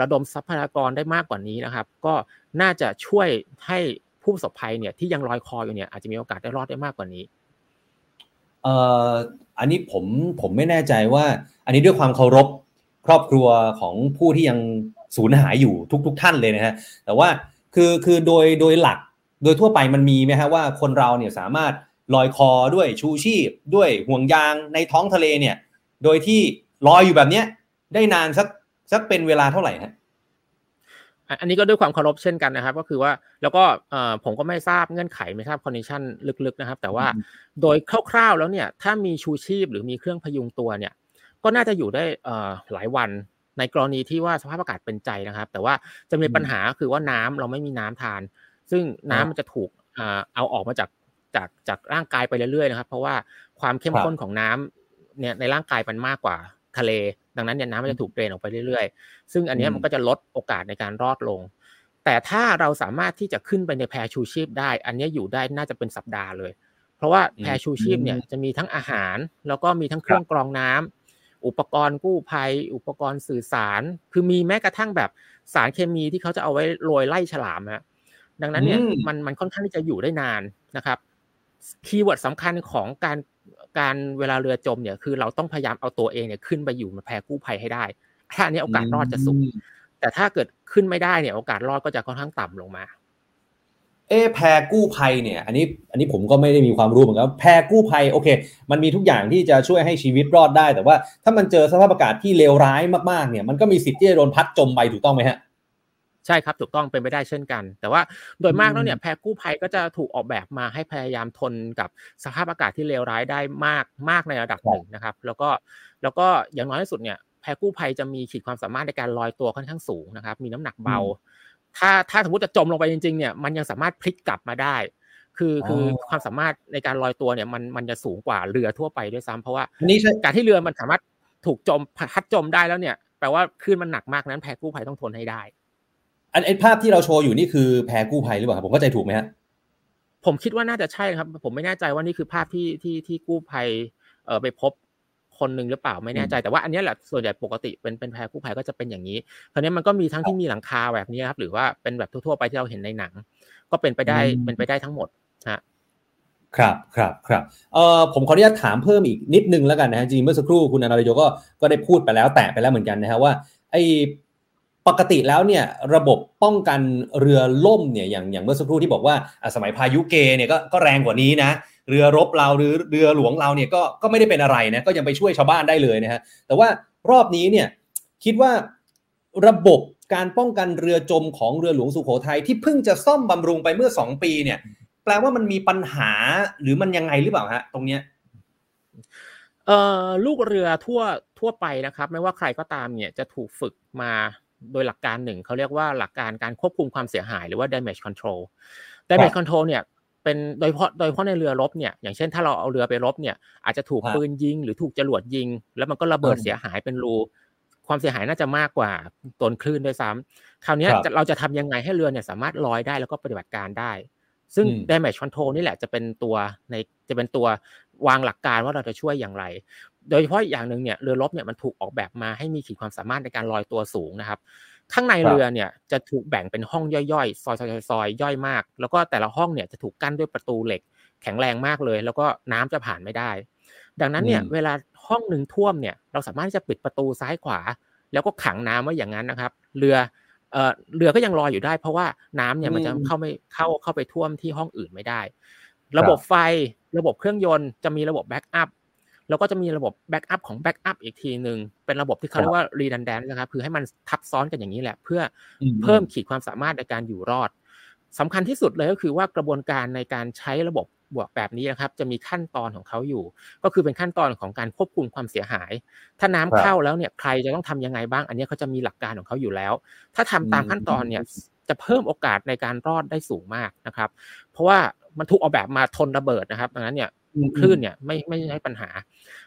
Speaker 4: ระดมทรัพยากรได้มากกว่านี้นะครับ ก็น่าจะช่วยให้ผู้ประสบภัยเนี่ยที่ยังลอยคออยู่เนี่ยอาจจะมีโอกาสได้รอดได้มากกว่านี้
Speaker 2: เอ่ออันนี้ผมผมไม่แน่ใจว่า อันนี้ด้วยความเคารพครอบครัวของผู้ที่ยังสูญหายอยู่ทุก ๆทท่านเลยนะฮะแต่ว่าคือคือโดยโดยหลักโดยทั่วไปมันมีไหมฮะว่าคนเราเนี่ยสามารถลอยคอด้วยชูชีพ ด้วยห่วงยางในท้องทะเลเนี่ย โดยที่ลอยอยู่แบบเนี้ย ได้นานสักสักเป็นเวลาเท่าไหร่ฮะ
Speaker 4: อันนี้ก็ด้วยความเคารพเช่นกันนะครับ ก็คือว่าแล้วก็ผมก็ไม่ทราบเงื่อนไขไม่ทราบ condition ลึกๆนะครับ แต่ว่าโดยคร่าวๆแล้วเนี่ยถ้ามีชูชีพหรือมีเครื่องพยุงตัวเนี่ย ก็น่าจะอยู่ได้หลายวันในกรณีที่ว่าสภาพอากาศเป็นใจนะครับ แต่ว่าจะมีปัญหาคือว่าน้ำเราไม่มีน้ำทาน ซึ่งน้ำมันจะถูกเอาออกมาจากจากจากร่างกายไปเรื่อยๆนะครับ เพราะว่าความเข้มข้นของน้ำเนี่ยในร่างกายมันมากกว่าทะเล ดังนั้นเนี่ยน้ำมันจะถูกเดรนออกไปเรื่อยๆ ซึ่งอันนี้มันก็จะลดโอกาสในการรอดลง แต่ถ้าเราสามารถที่จะขึ้นไปในแพชูชีพได้ อันนี้อยู่ได้น่าจะเป็นสัปดาห์เลย เพราะว่าแพชูชีพเนี่ยจะมีทั้งอาหาร แล้วก็มีทั้งเครื่องกรองน้ำอุปกรณ์กู้ภัย อุปกรณ์สื่อสาร คือมีแม้กระทั่งแบบสารเคมีที่เขาจะเอาไว้โรยไล่ฉลามฮะดังนั้นเนี่ยมันมันค่อนข้างที่จะอยู่ได้นานนะครับ keyword สำคัญของการ การเวลาเรือจมเนี่ยคือเราต้องพยายามเอาตัวเองเนี่ยขึ้นไปอยู่ในแพกู้ภัยให้ได้ ถ้าอันนี้โอกาสรอดจะสูง แต่ถ้าเกิดขึ้นไม่ได้เนี่ยโอกาสรอดก็จะค่อนข้างต่ำลงมา
Speaker 2: เอแพกู้ภัยเนี่ย อันนี้อันนี้ผมก็ไม่ได้มีความรู้เหมือนกันแพกู้ภัยโอเค มันมีทุกอย่างที่จะช่วยให้ชีวิตรอดได้ แต่ว่าถ้ามันเจอสภาพอากาศที่เลวร้ายมากๆเนี่ยมันก็มีสิทธิ์ที่จะโดนพัดจมไปถูกต้องไหมฮะ
Speaker 4: ใช่ครับถูกต้องเป็นไปได้เช่นกัน แต่ว่าโดยมากแล้วเนี่ยแพกู้ภัยก็จะถูกออกแบบมาให้พยายามทนกับสภาพอากาศที่เลวร้ายได้มากมากในระดับหนึ่งนะครับ แล้วก็แล้วก็อย่างน้อยที่สุดเนี่ยแพกู้ภัยจะมีขีดความสามารถในการลอยตัวค่อนข้างสูงนะครับ มีน้ำหนักเบา ถ้าถ้าสมมติจะจมลงไปจริงๆเนี่ยมันยังสามารถพลิกกลับมาได้ คือคือความสามารถในการลอยตัวเนี่ยมันมันจะสูงกว่าเรือทั่วไปด้วยซ้ำเพราะว่าการที่เรือมันสามารถถูกจมพัดจมได้แล้วเนี่ยแปลว่าคลื่นมันหนักมากนั้นแพกู้ภัยต้องทนให้ได้
Speaker 2: อันไอภาพที่เราโชว์อยู่นี่คือแพกู้ภัยหรือเปล่าครับผมเข้าใจถูกไหมฮะ
Speaker 4: ผมคิดว่าน่าจะใช่ครับ ผมไม่แน่ใจว่านี่คือภาพที่ที่ที่กู้ภัยเอ่อไปพบคนหนึ่งหรือเปล่าไม่แน่ใจแต่ว่าอันนี้แหละส่วนใหญ่ปกติเป็นเป็นแพกู้ภัยก็จะเป็นอย่างนี้คราวนี้มันก็มีทั้งที่มีหลังคาแบบนี้ครับ หรือว่าเป็นแบบทั่วๆไปที่เราเห็นในหนัง ก็เป็นไปได้เป็นไปได้ทั้งหมดฮะ
Speaker 2: ครับครับครับเอ่อผมขออนุญาตถามเพิ่มอีกนิดนึงแล้วกันนะฮะจริงเมื่อสักครู่คุณอนาลโยก็ก็ได้พูดไปแล้วแตะไปแล้วเหมือนกันนะฮะว่าไอ ปกติแล้วเนี่ยระบบป้องกันเรือล่มเนี่ยอย่างอย่างเมื่อสักครู่ที่บอกว่าสมัยพายุเกเนี่ยก็ก็แรงกว่านี้นะ เรือรบเราหรือเรือหลวงเราเนี่ยก็ก็ไม่ได้เป็นอะไรนะก็ยังไปช่วยชาวบ้านได้เลยนะฮะแต่ว่ารอบนี้เนี่ยคิดว่าระบบการป้องกันเรือจมของเรือหลวงสุโขทัยที่เพิ่งจะซ่อมบำรุงไปเมื่อ 2 ปีเนี่ย แปลว่ามันมีปัญหาหรือมันยังไงหรือเปล่าฮะตรงเนี้ย
Speaker 4: เอ่อลูกเรือทั่วทั่วไปนะครับ ไม่ว่าใครก็ตามเนี่ยจะถูกฝึกมา โดยหลักการหนึ่งเขาเรียกว่าหลักการการควบคุมความเสียหายหรือว่า damage control damage control เนี่ยเป็นโดยเฉพาะโดยเฉพาะในเรือรบเนี่ยอย่างเช่นถ้าเราเอาเรือไปรบเนี่ยอาจจะถูกปืนยิงหรือถูกจรวดยิง แล้วมันก็ระเบิดเสียหายเป็นรูความเสียหายน่าจะมากกว่าตนคลื่นด้วยซ้ำคราวนี้เราจะทำยังไงให้เรือเนี่ยสามารถลอยได้แล้วก็ปฏิบัติการได้ ซึ่ง damage control นี่แหละจะเป็นตัวในจะเป็นตัววางหลักการว่าเราจะช่วยอย่างไร โดยเฉพาะอย่างหนึ่งเนี่ยเรือรบเนี่ยมันถูกออกแบบมาให้มีขีดความสามารถในการลอยตัวสูงนะครับ ข้างในเรือเนี่ยจะถูกแบ่งเป็นห้องย่อยๆ ซอยๆซอยย่อยมาก แล้วก็แต่ละห้องเนี่ยจะถูกกั้นด้วยประตูเหล็ก แข็งแรงมากเลย แล้วก็น้ำจะผ่านไม่ได้ ดังนั้นเนี่ยเวลาห้องหนึ่งท่วมเนี่ยเราสามารถที่จะปิดประตูซ้ายขวา แล้วก็ขังน้ำไว้อย่างนั้นนะครับ เรือเอ่อเรือก็ยังลอยอยู่ได้ เพราะว่าน้ำเนี่ยมันจะเข้าไม่เข้าเข้าไปท่วมที่ห้องอื่นไม่ได้ ระบบไฟระบบเครื่องยนต์จะมีระบบ backup แล้วก็จะมีระบบ backup ของ backup อีกทีหนึ่งเป็นระบบที่เขาเรียกว่า redundant นะครับคือให้มันทับซ้อนกันอย่างนี้แหละ เพื่อเพิ่มขีดความสามารถในการอยู่รอดสำคัญที่สุดเลยก็คือว่ากระบวนการในการใช้ระบบบวกแบบนี้นะครับ จะมีขั้นตอนของเขาอยู่ ก็คือเป็นขั้นตอนของการควบคุมความเสียหาย ถ้าน้ำเข้าแล้วเนี่ยใครจะต้องทํำยังไงบ้าง อันนี้เขาจะมีหลักการของเขาอยู่แล้ว ถ้าทำตามขั้นตอนเนี่ยจะเพิ่มโอกาสในการรอดได้สูงมากนะครับ เพราะว่ามันถูกออกแบบมาทนระเบิดนะครับดังนั้นเนี่ย คลื่นเนี่ยไม่ไม่ใช่ปัญหา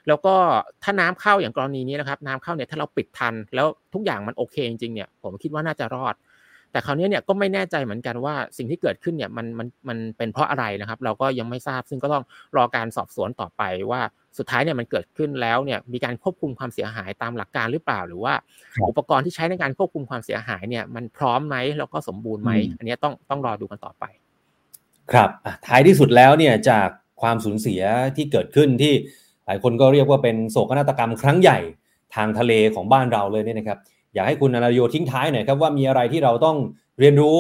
Speaker 4: แล้วก็ถ้าน้ำเข้าอย่างกรณีนี้นะครับ น้ำเข้าเนี่ยถ้าเราปิดทัน แล้วทุกอย่างมันโอเคจริงๆเนี่ยผมคิดว่าน่าจะรอด แต่คราวนี้เนี่ยก็ไม่แน่ใจเหมือนกันว่าสิ่งที่เกิดขึ้นเนี่ยมันมันมันเป็นเพราะอะไรนะครับ เราก็ยังไม่ทราบซึ่งก็ต้องรอการสอบสวนต่อไปว่าสุดท้ายเนี่ยมันเกิดขึ้นแล้วเนี่ยมีการควบคุมความเสียหายตามหลักการหรือเปล่า หรือว่าอุปกรณ์ที่ใช้ในการควบคุมความเสียหายเนี่ยมันพร้อมไหมแล้วก็สมบูรณ์ไหมอันนี้ต้องต้องรอดูกันต่อไป
Speaker 2: ครับท้ายที่สุดแล้วเนี่ยจาก ความสูญเสียที่เกิดขึ้นที่หลายคนก็เรียกว่าเป็นโศกนาฏกรรมครั้งใหญ่ทางทะเลของบ้านเราเลยเนี่ยนะครับ อยากให้คุณอนาโยทิ้งท้ายหน่อยครับว่ามีอะไรที่เราต้องเรียนรู้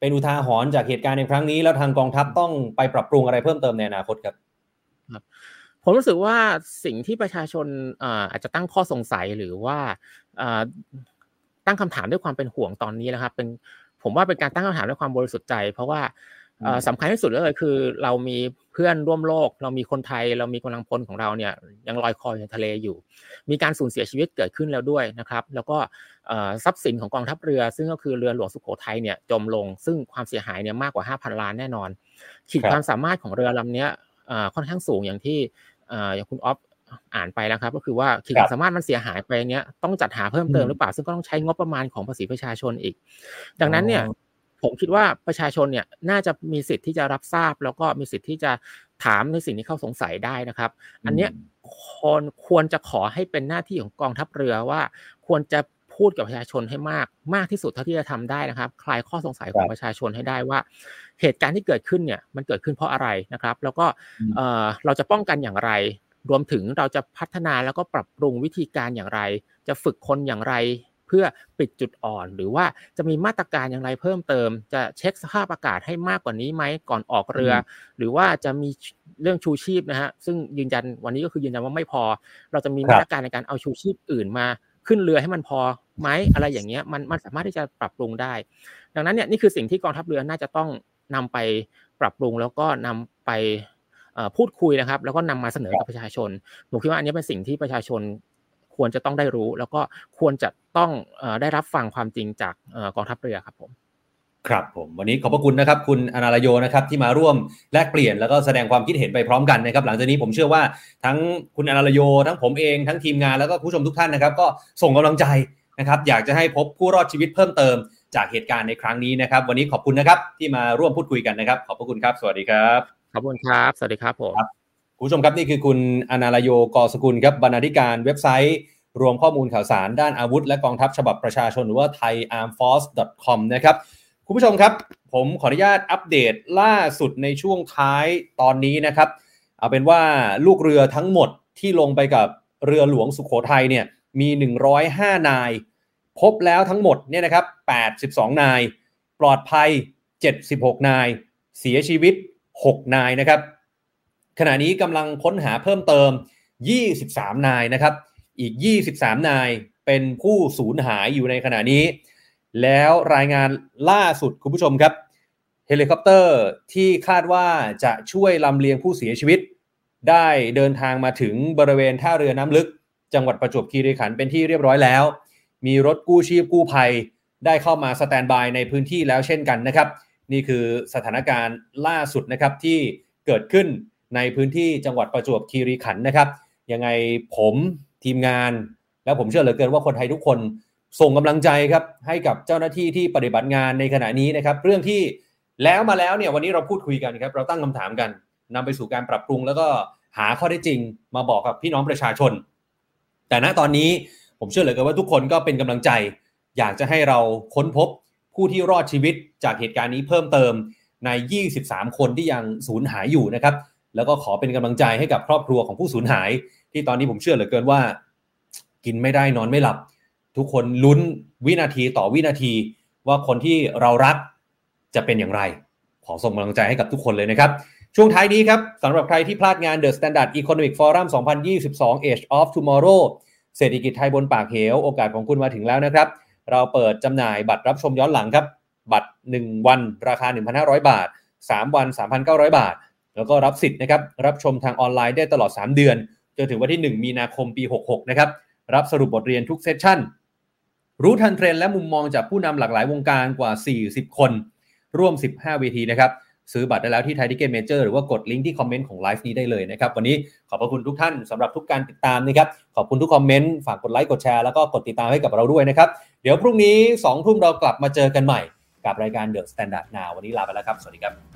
Speaker 2: เป็นอุทาหรณ์จากเหตุการณ์ในครั้งนี้ แล้วทางกองทัพต้องไปปรับปรุงอะไรเพิ่มเติมในอนาคตครับ
Speaker 4: ครับผมรู้สึกว่าสิ่งที่ประชาชนอาจจะตั้งข้อสงสัยหรือว่าตั้งคำถามด้วยความเป็นห่วงตอนนี้นะครับ เป็นผมว่าเป็นการตั้งคำถามด้วยความบริสุทธิ์ใจ เพราะว่า สำคัญที่สุดเลยคือ เรามีเพื่อนร่วมโลก เรามีคนไทย เรามีกำลังพลของเราเนี่ยยังลอยคอยในทะเลอยู่ มีการสูญเสียชีวิตเกิดขึ้นแล้วด้วยนะครับ แล้วก็ทรัพย์สินของกองทัพเรือ ซึ่งก็คือเรือหลวงสุโขทัยเนี่ยจมลง ซึ่งความเสียหายเนี่ยมากกว่า 5,000 ล้านแน่นอน ขีดความสามารถของเรือลำนี้ค่อนข้างสูงอย่างที่อย่างคุณออฟอ่านไปแล้วครับ ก็คือว่าขีดความสามารถมันเสียหายไปเนี้ยต้องจัดหาเพิ่มเติมหรือเปล่า ซึ่งก็ต้องใช้งบประมาณของภาษีประชาชนอีก ดังนั้นเนี่ย ผมคิดว่าประชาชนเนี่ยน่าจะมีสิทธิ์ที่จะรับทราบ แล้วก็มีสิทธิ์ที่จะถามในสิ่งที่เขาสงสัยได้นะครับ อันเนี้ยคนควรจะขอให้เป็นหน้าที่ของกองทัพเรือว่า ควรจะพูดกับประชาชนให้มากมากที่สุดเท่าที่จะทำได้นะครับ คลายข้อสงสัยของประชาชนให้ได้ว่า เหตุการณ์ที่เกิดขึ้นเนี่ยมันเกิดขึ้นเพราะอะไรนะครับ แล้วก็เราจะป้องกันอย่างไร รวมถึงเราจะพัฒนาแล้วก็ปรับปรุงวิธีการอย่างไร จะฝึกคนอย่างไร เพื่อปิดจุดอ่อน หรือว่าจะมีมาตรการอย่างไรเพิ่มเติม จะเช็คสภาพอากาศให้มากกว่านี้ไหมก่อนออกเรือ หรือว่าจะมีเรื่องชูชีพนะฮะซึ่งยืนยันวันนี้ก็คือยืนยันว่าไม่พอ เราจะมีมาตรการในการเอาชูชีพอื่นมาขึ้นเรือให้มันพอไหมอะไรอย่างเงี้ยมันมันสามารถที่จะปรับปรุงได้ ดังนั้นเนี่ยนี่คือสิ่งที่กองทัพเรือน่าจะต้องนำไปปรับปรุงแล้วก็นำไปพูดคุยนะครับ แล้วก็นำมาเสนอกับประชาชนผมคิดว่าอันนี้เป็นสิ่งที่ประชาชน ควรจะต้องได้รู้ แล้วก็ควรจะต้องได้รับฟังความจริงจากกองทัพเรือครับผม
Speaker 2: ครับผมวันนี้ขอบพระคุณนะครับคุณอนาลโยนะครับที่มาร่วมแลกเปลี่ยนแล้วก็แสดงความคิดเห็นไปพร้อมกันนะครับ หลังจากนี้ผมเชื่อว่าทั้งคุณอนาลโย ทั้งผมเองทั้งทีมงานแล้วก็ผู้ชมทุกท่านนะครับ ก็ส่งกำลังใจนะครับ อยากจะให้พบผู้รอดชีวิตเพิ่มเติมจากเหตุการณ์ในครั้งนี้นะครับ วันนี้ขอบคุณนะครับที่มาร่วมพูดคุยกันนะครับ ขอบพระคุณครับ สวัสดีครับ
Speaker 4: ขอบคุณครับ สวัสดีครับผม
Speaker 2: คุณผู้ชมครับนี่คือคุณอนาลโยกอสกุลครับบรรณาธิการเว็บไซต์ รวมข้อมูลข่าวสารด้านอาวุธ และกองทัพฉบับประชาชนหรือว่า thaiarmforce.com นะครับคุณผู้ชมครับ ผมขออนุญาตอัปเดตล่าสุดในช่วงท้ายตอนนี้นะครับ เอาเป็นว่าลูกเรือทั้งหมดที่ลงไปกับเรือหลวงสุขโขทัยเนี่ยมี 105 นาย พบแล้วทั้งหมดเนี่ยนะครับ 82 นาย ปลอดภัย 76 นาย เสียชีวิต 6 นายนะครับ ขณะนี้กำลังค้นหาเพิ่มเติม 23 นายนะครับ อีก 23 นายเป็นผู้สูญหายอยู่ในขณะนี้ แล้วรายงานล่าสุดคุณผู้ชมครับ เฮลิคอปเตอร์ที่คาดว่าจะช่วยลำเลียงผู้เสียชีวิต ได้เดินทางมาถึงบริเวณท่าเรือน้ำลึก จังหวัดประจวบคีรีขันธ์เป็นที่เรียบร้อยแล้ว มีรถกู้ชีพกู้ภัยได้เข้ามาสแตนบายในพื้นที่แล้วเช่นกันนะครับ นี่คือสถานการณ์ล่าสุดนะครับที่เกิดขึ้น ในพื้นที่จังหวัดประจวบคีรีขันธ์นะครับ ยังไงผมทีมงาน แล้วผมเชื่อเหลือเกินว่าคนไทยทุกคนส่งกำลังใจครับให้กับเจ้าหน้าที่ที่ปฏิบัติงานในขณะนี้นะครับ เรื่องที่แล้วมาแล้วเนี่ยวันนี้เราพูดคุยกันครับ เราตั้งคำถามกันนำไปสู่การปรับปรุง แล้วก็หาข้อได้จริงมาบอกกับพี่น้องประชาชน แต่ณตอนนี้ผมเชื่อเหลือเกินว่าทุกคนก็เป็นกำลังใจ อยากจะให้เราค้นพบผู้ที่รอดชีวิตจากเหตุการณ์นี้เพิ่มเติมใน 23 คนที่ยังสูญหายอยู่นะครับ แล้วก็ขอเป็นกำลังใจให้กับครอบครัวของผู้สูญหาย ที่ตอนนี้ผมเชื่อเหลือเกินว่า กินไม่ได้นอนไม่หลับ ทุกคนลุ้นวินาทีต่อวินาทีว่าคนที่เรารักจะเป็นอย่างไร ขอส่งกำลังใจให้กับทุกคนเลยนะครับ ช่วงท้ายนี้ครับสำหรับใครที่พลาดงาน The Standard Economic Forum 2022 Age of Tomorrow เศรษฐกิจไทยบนปากเหว โอกาสของคุณมาถึงแล้วนะครับ เราเปิดจำหน่ายบัตรรับชมย้อนหลังครับ บัตร 1 วันราคา 1,500 บาท 3 วัน 3,900 บาท แล้วก็รับสิทธิ์นะครับรับชมทางออนไลน์ได้ตลอด 3 เดือน จนถึงวันที่ 1 มีนาคมปี 66 นะครับ รับสรุปบทเรียนทุก session รู้ทันเทรนด์และมุมมองจากผู้นำหลากหลายวงการกว่า 40 คน ร่วม 15 เวทีนะครับ ซื้อบัตรได้แล้วที่ Thai Ticket Major หรือว่ากดลิงก์ที่ comment ของไลฟ์นี้ได้เลยนะครับ วันนี้ขอบพระคุณทุกท่านสำหรับทุกการติดตามนะครับ ขอบคุณทุก comment ฝากกดไลค์กดแชร์แล้วก็กดติดตามให้กับเราด้วยนะครับ เดี๋ยวพรุ่งนี้2ทุ่มเรากลับมาเจอกันใหม่ กับรายการ The Standard Now วันนี้ลาไปแล้วครับ สวัสดีครับ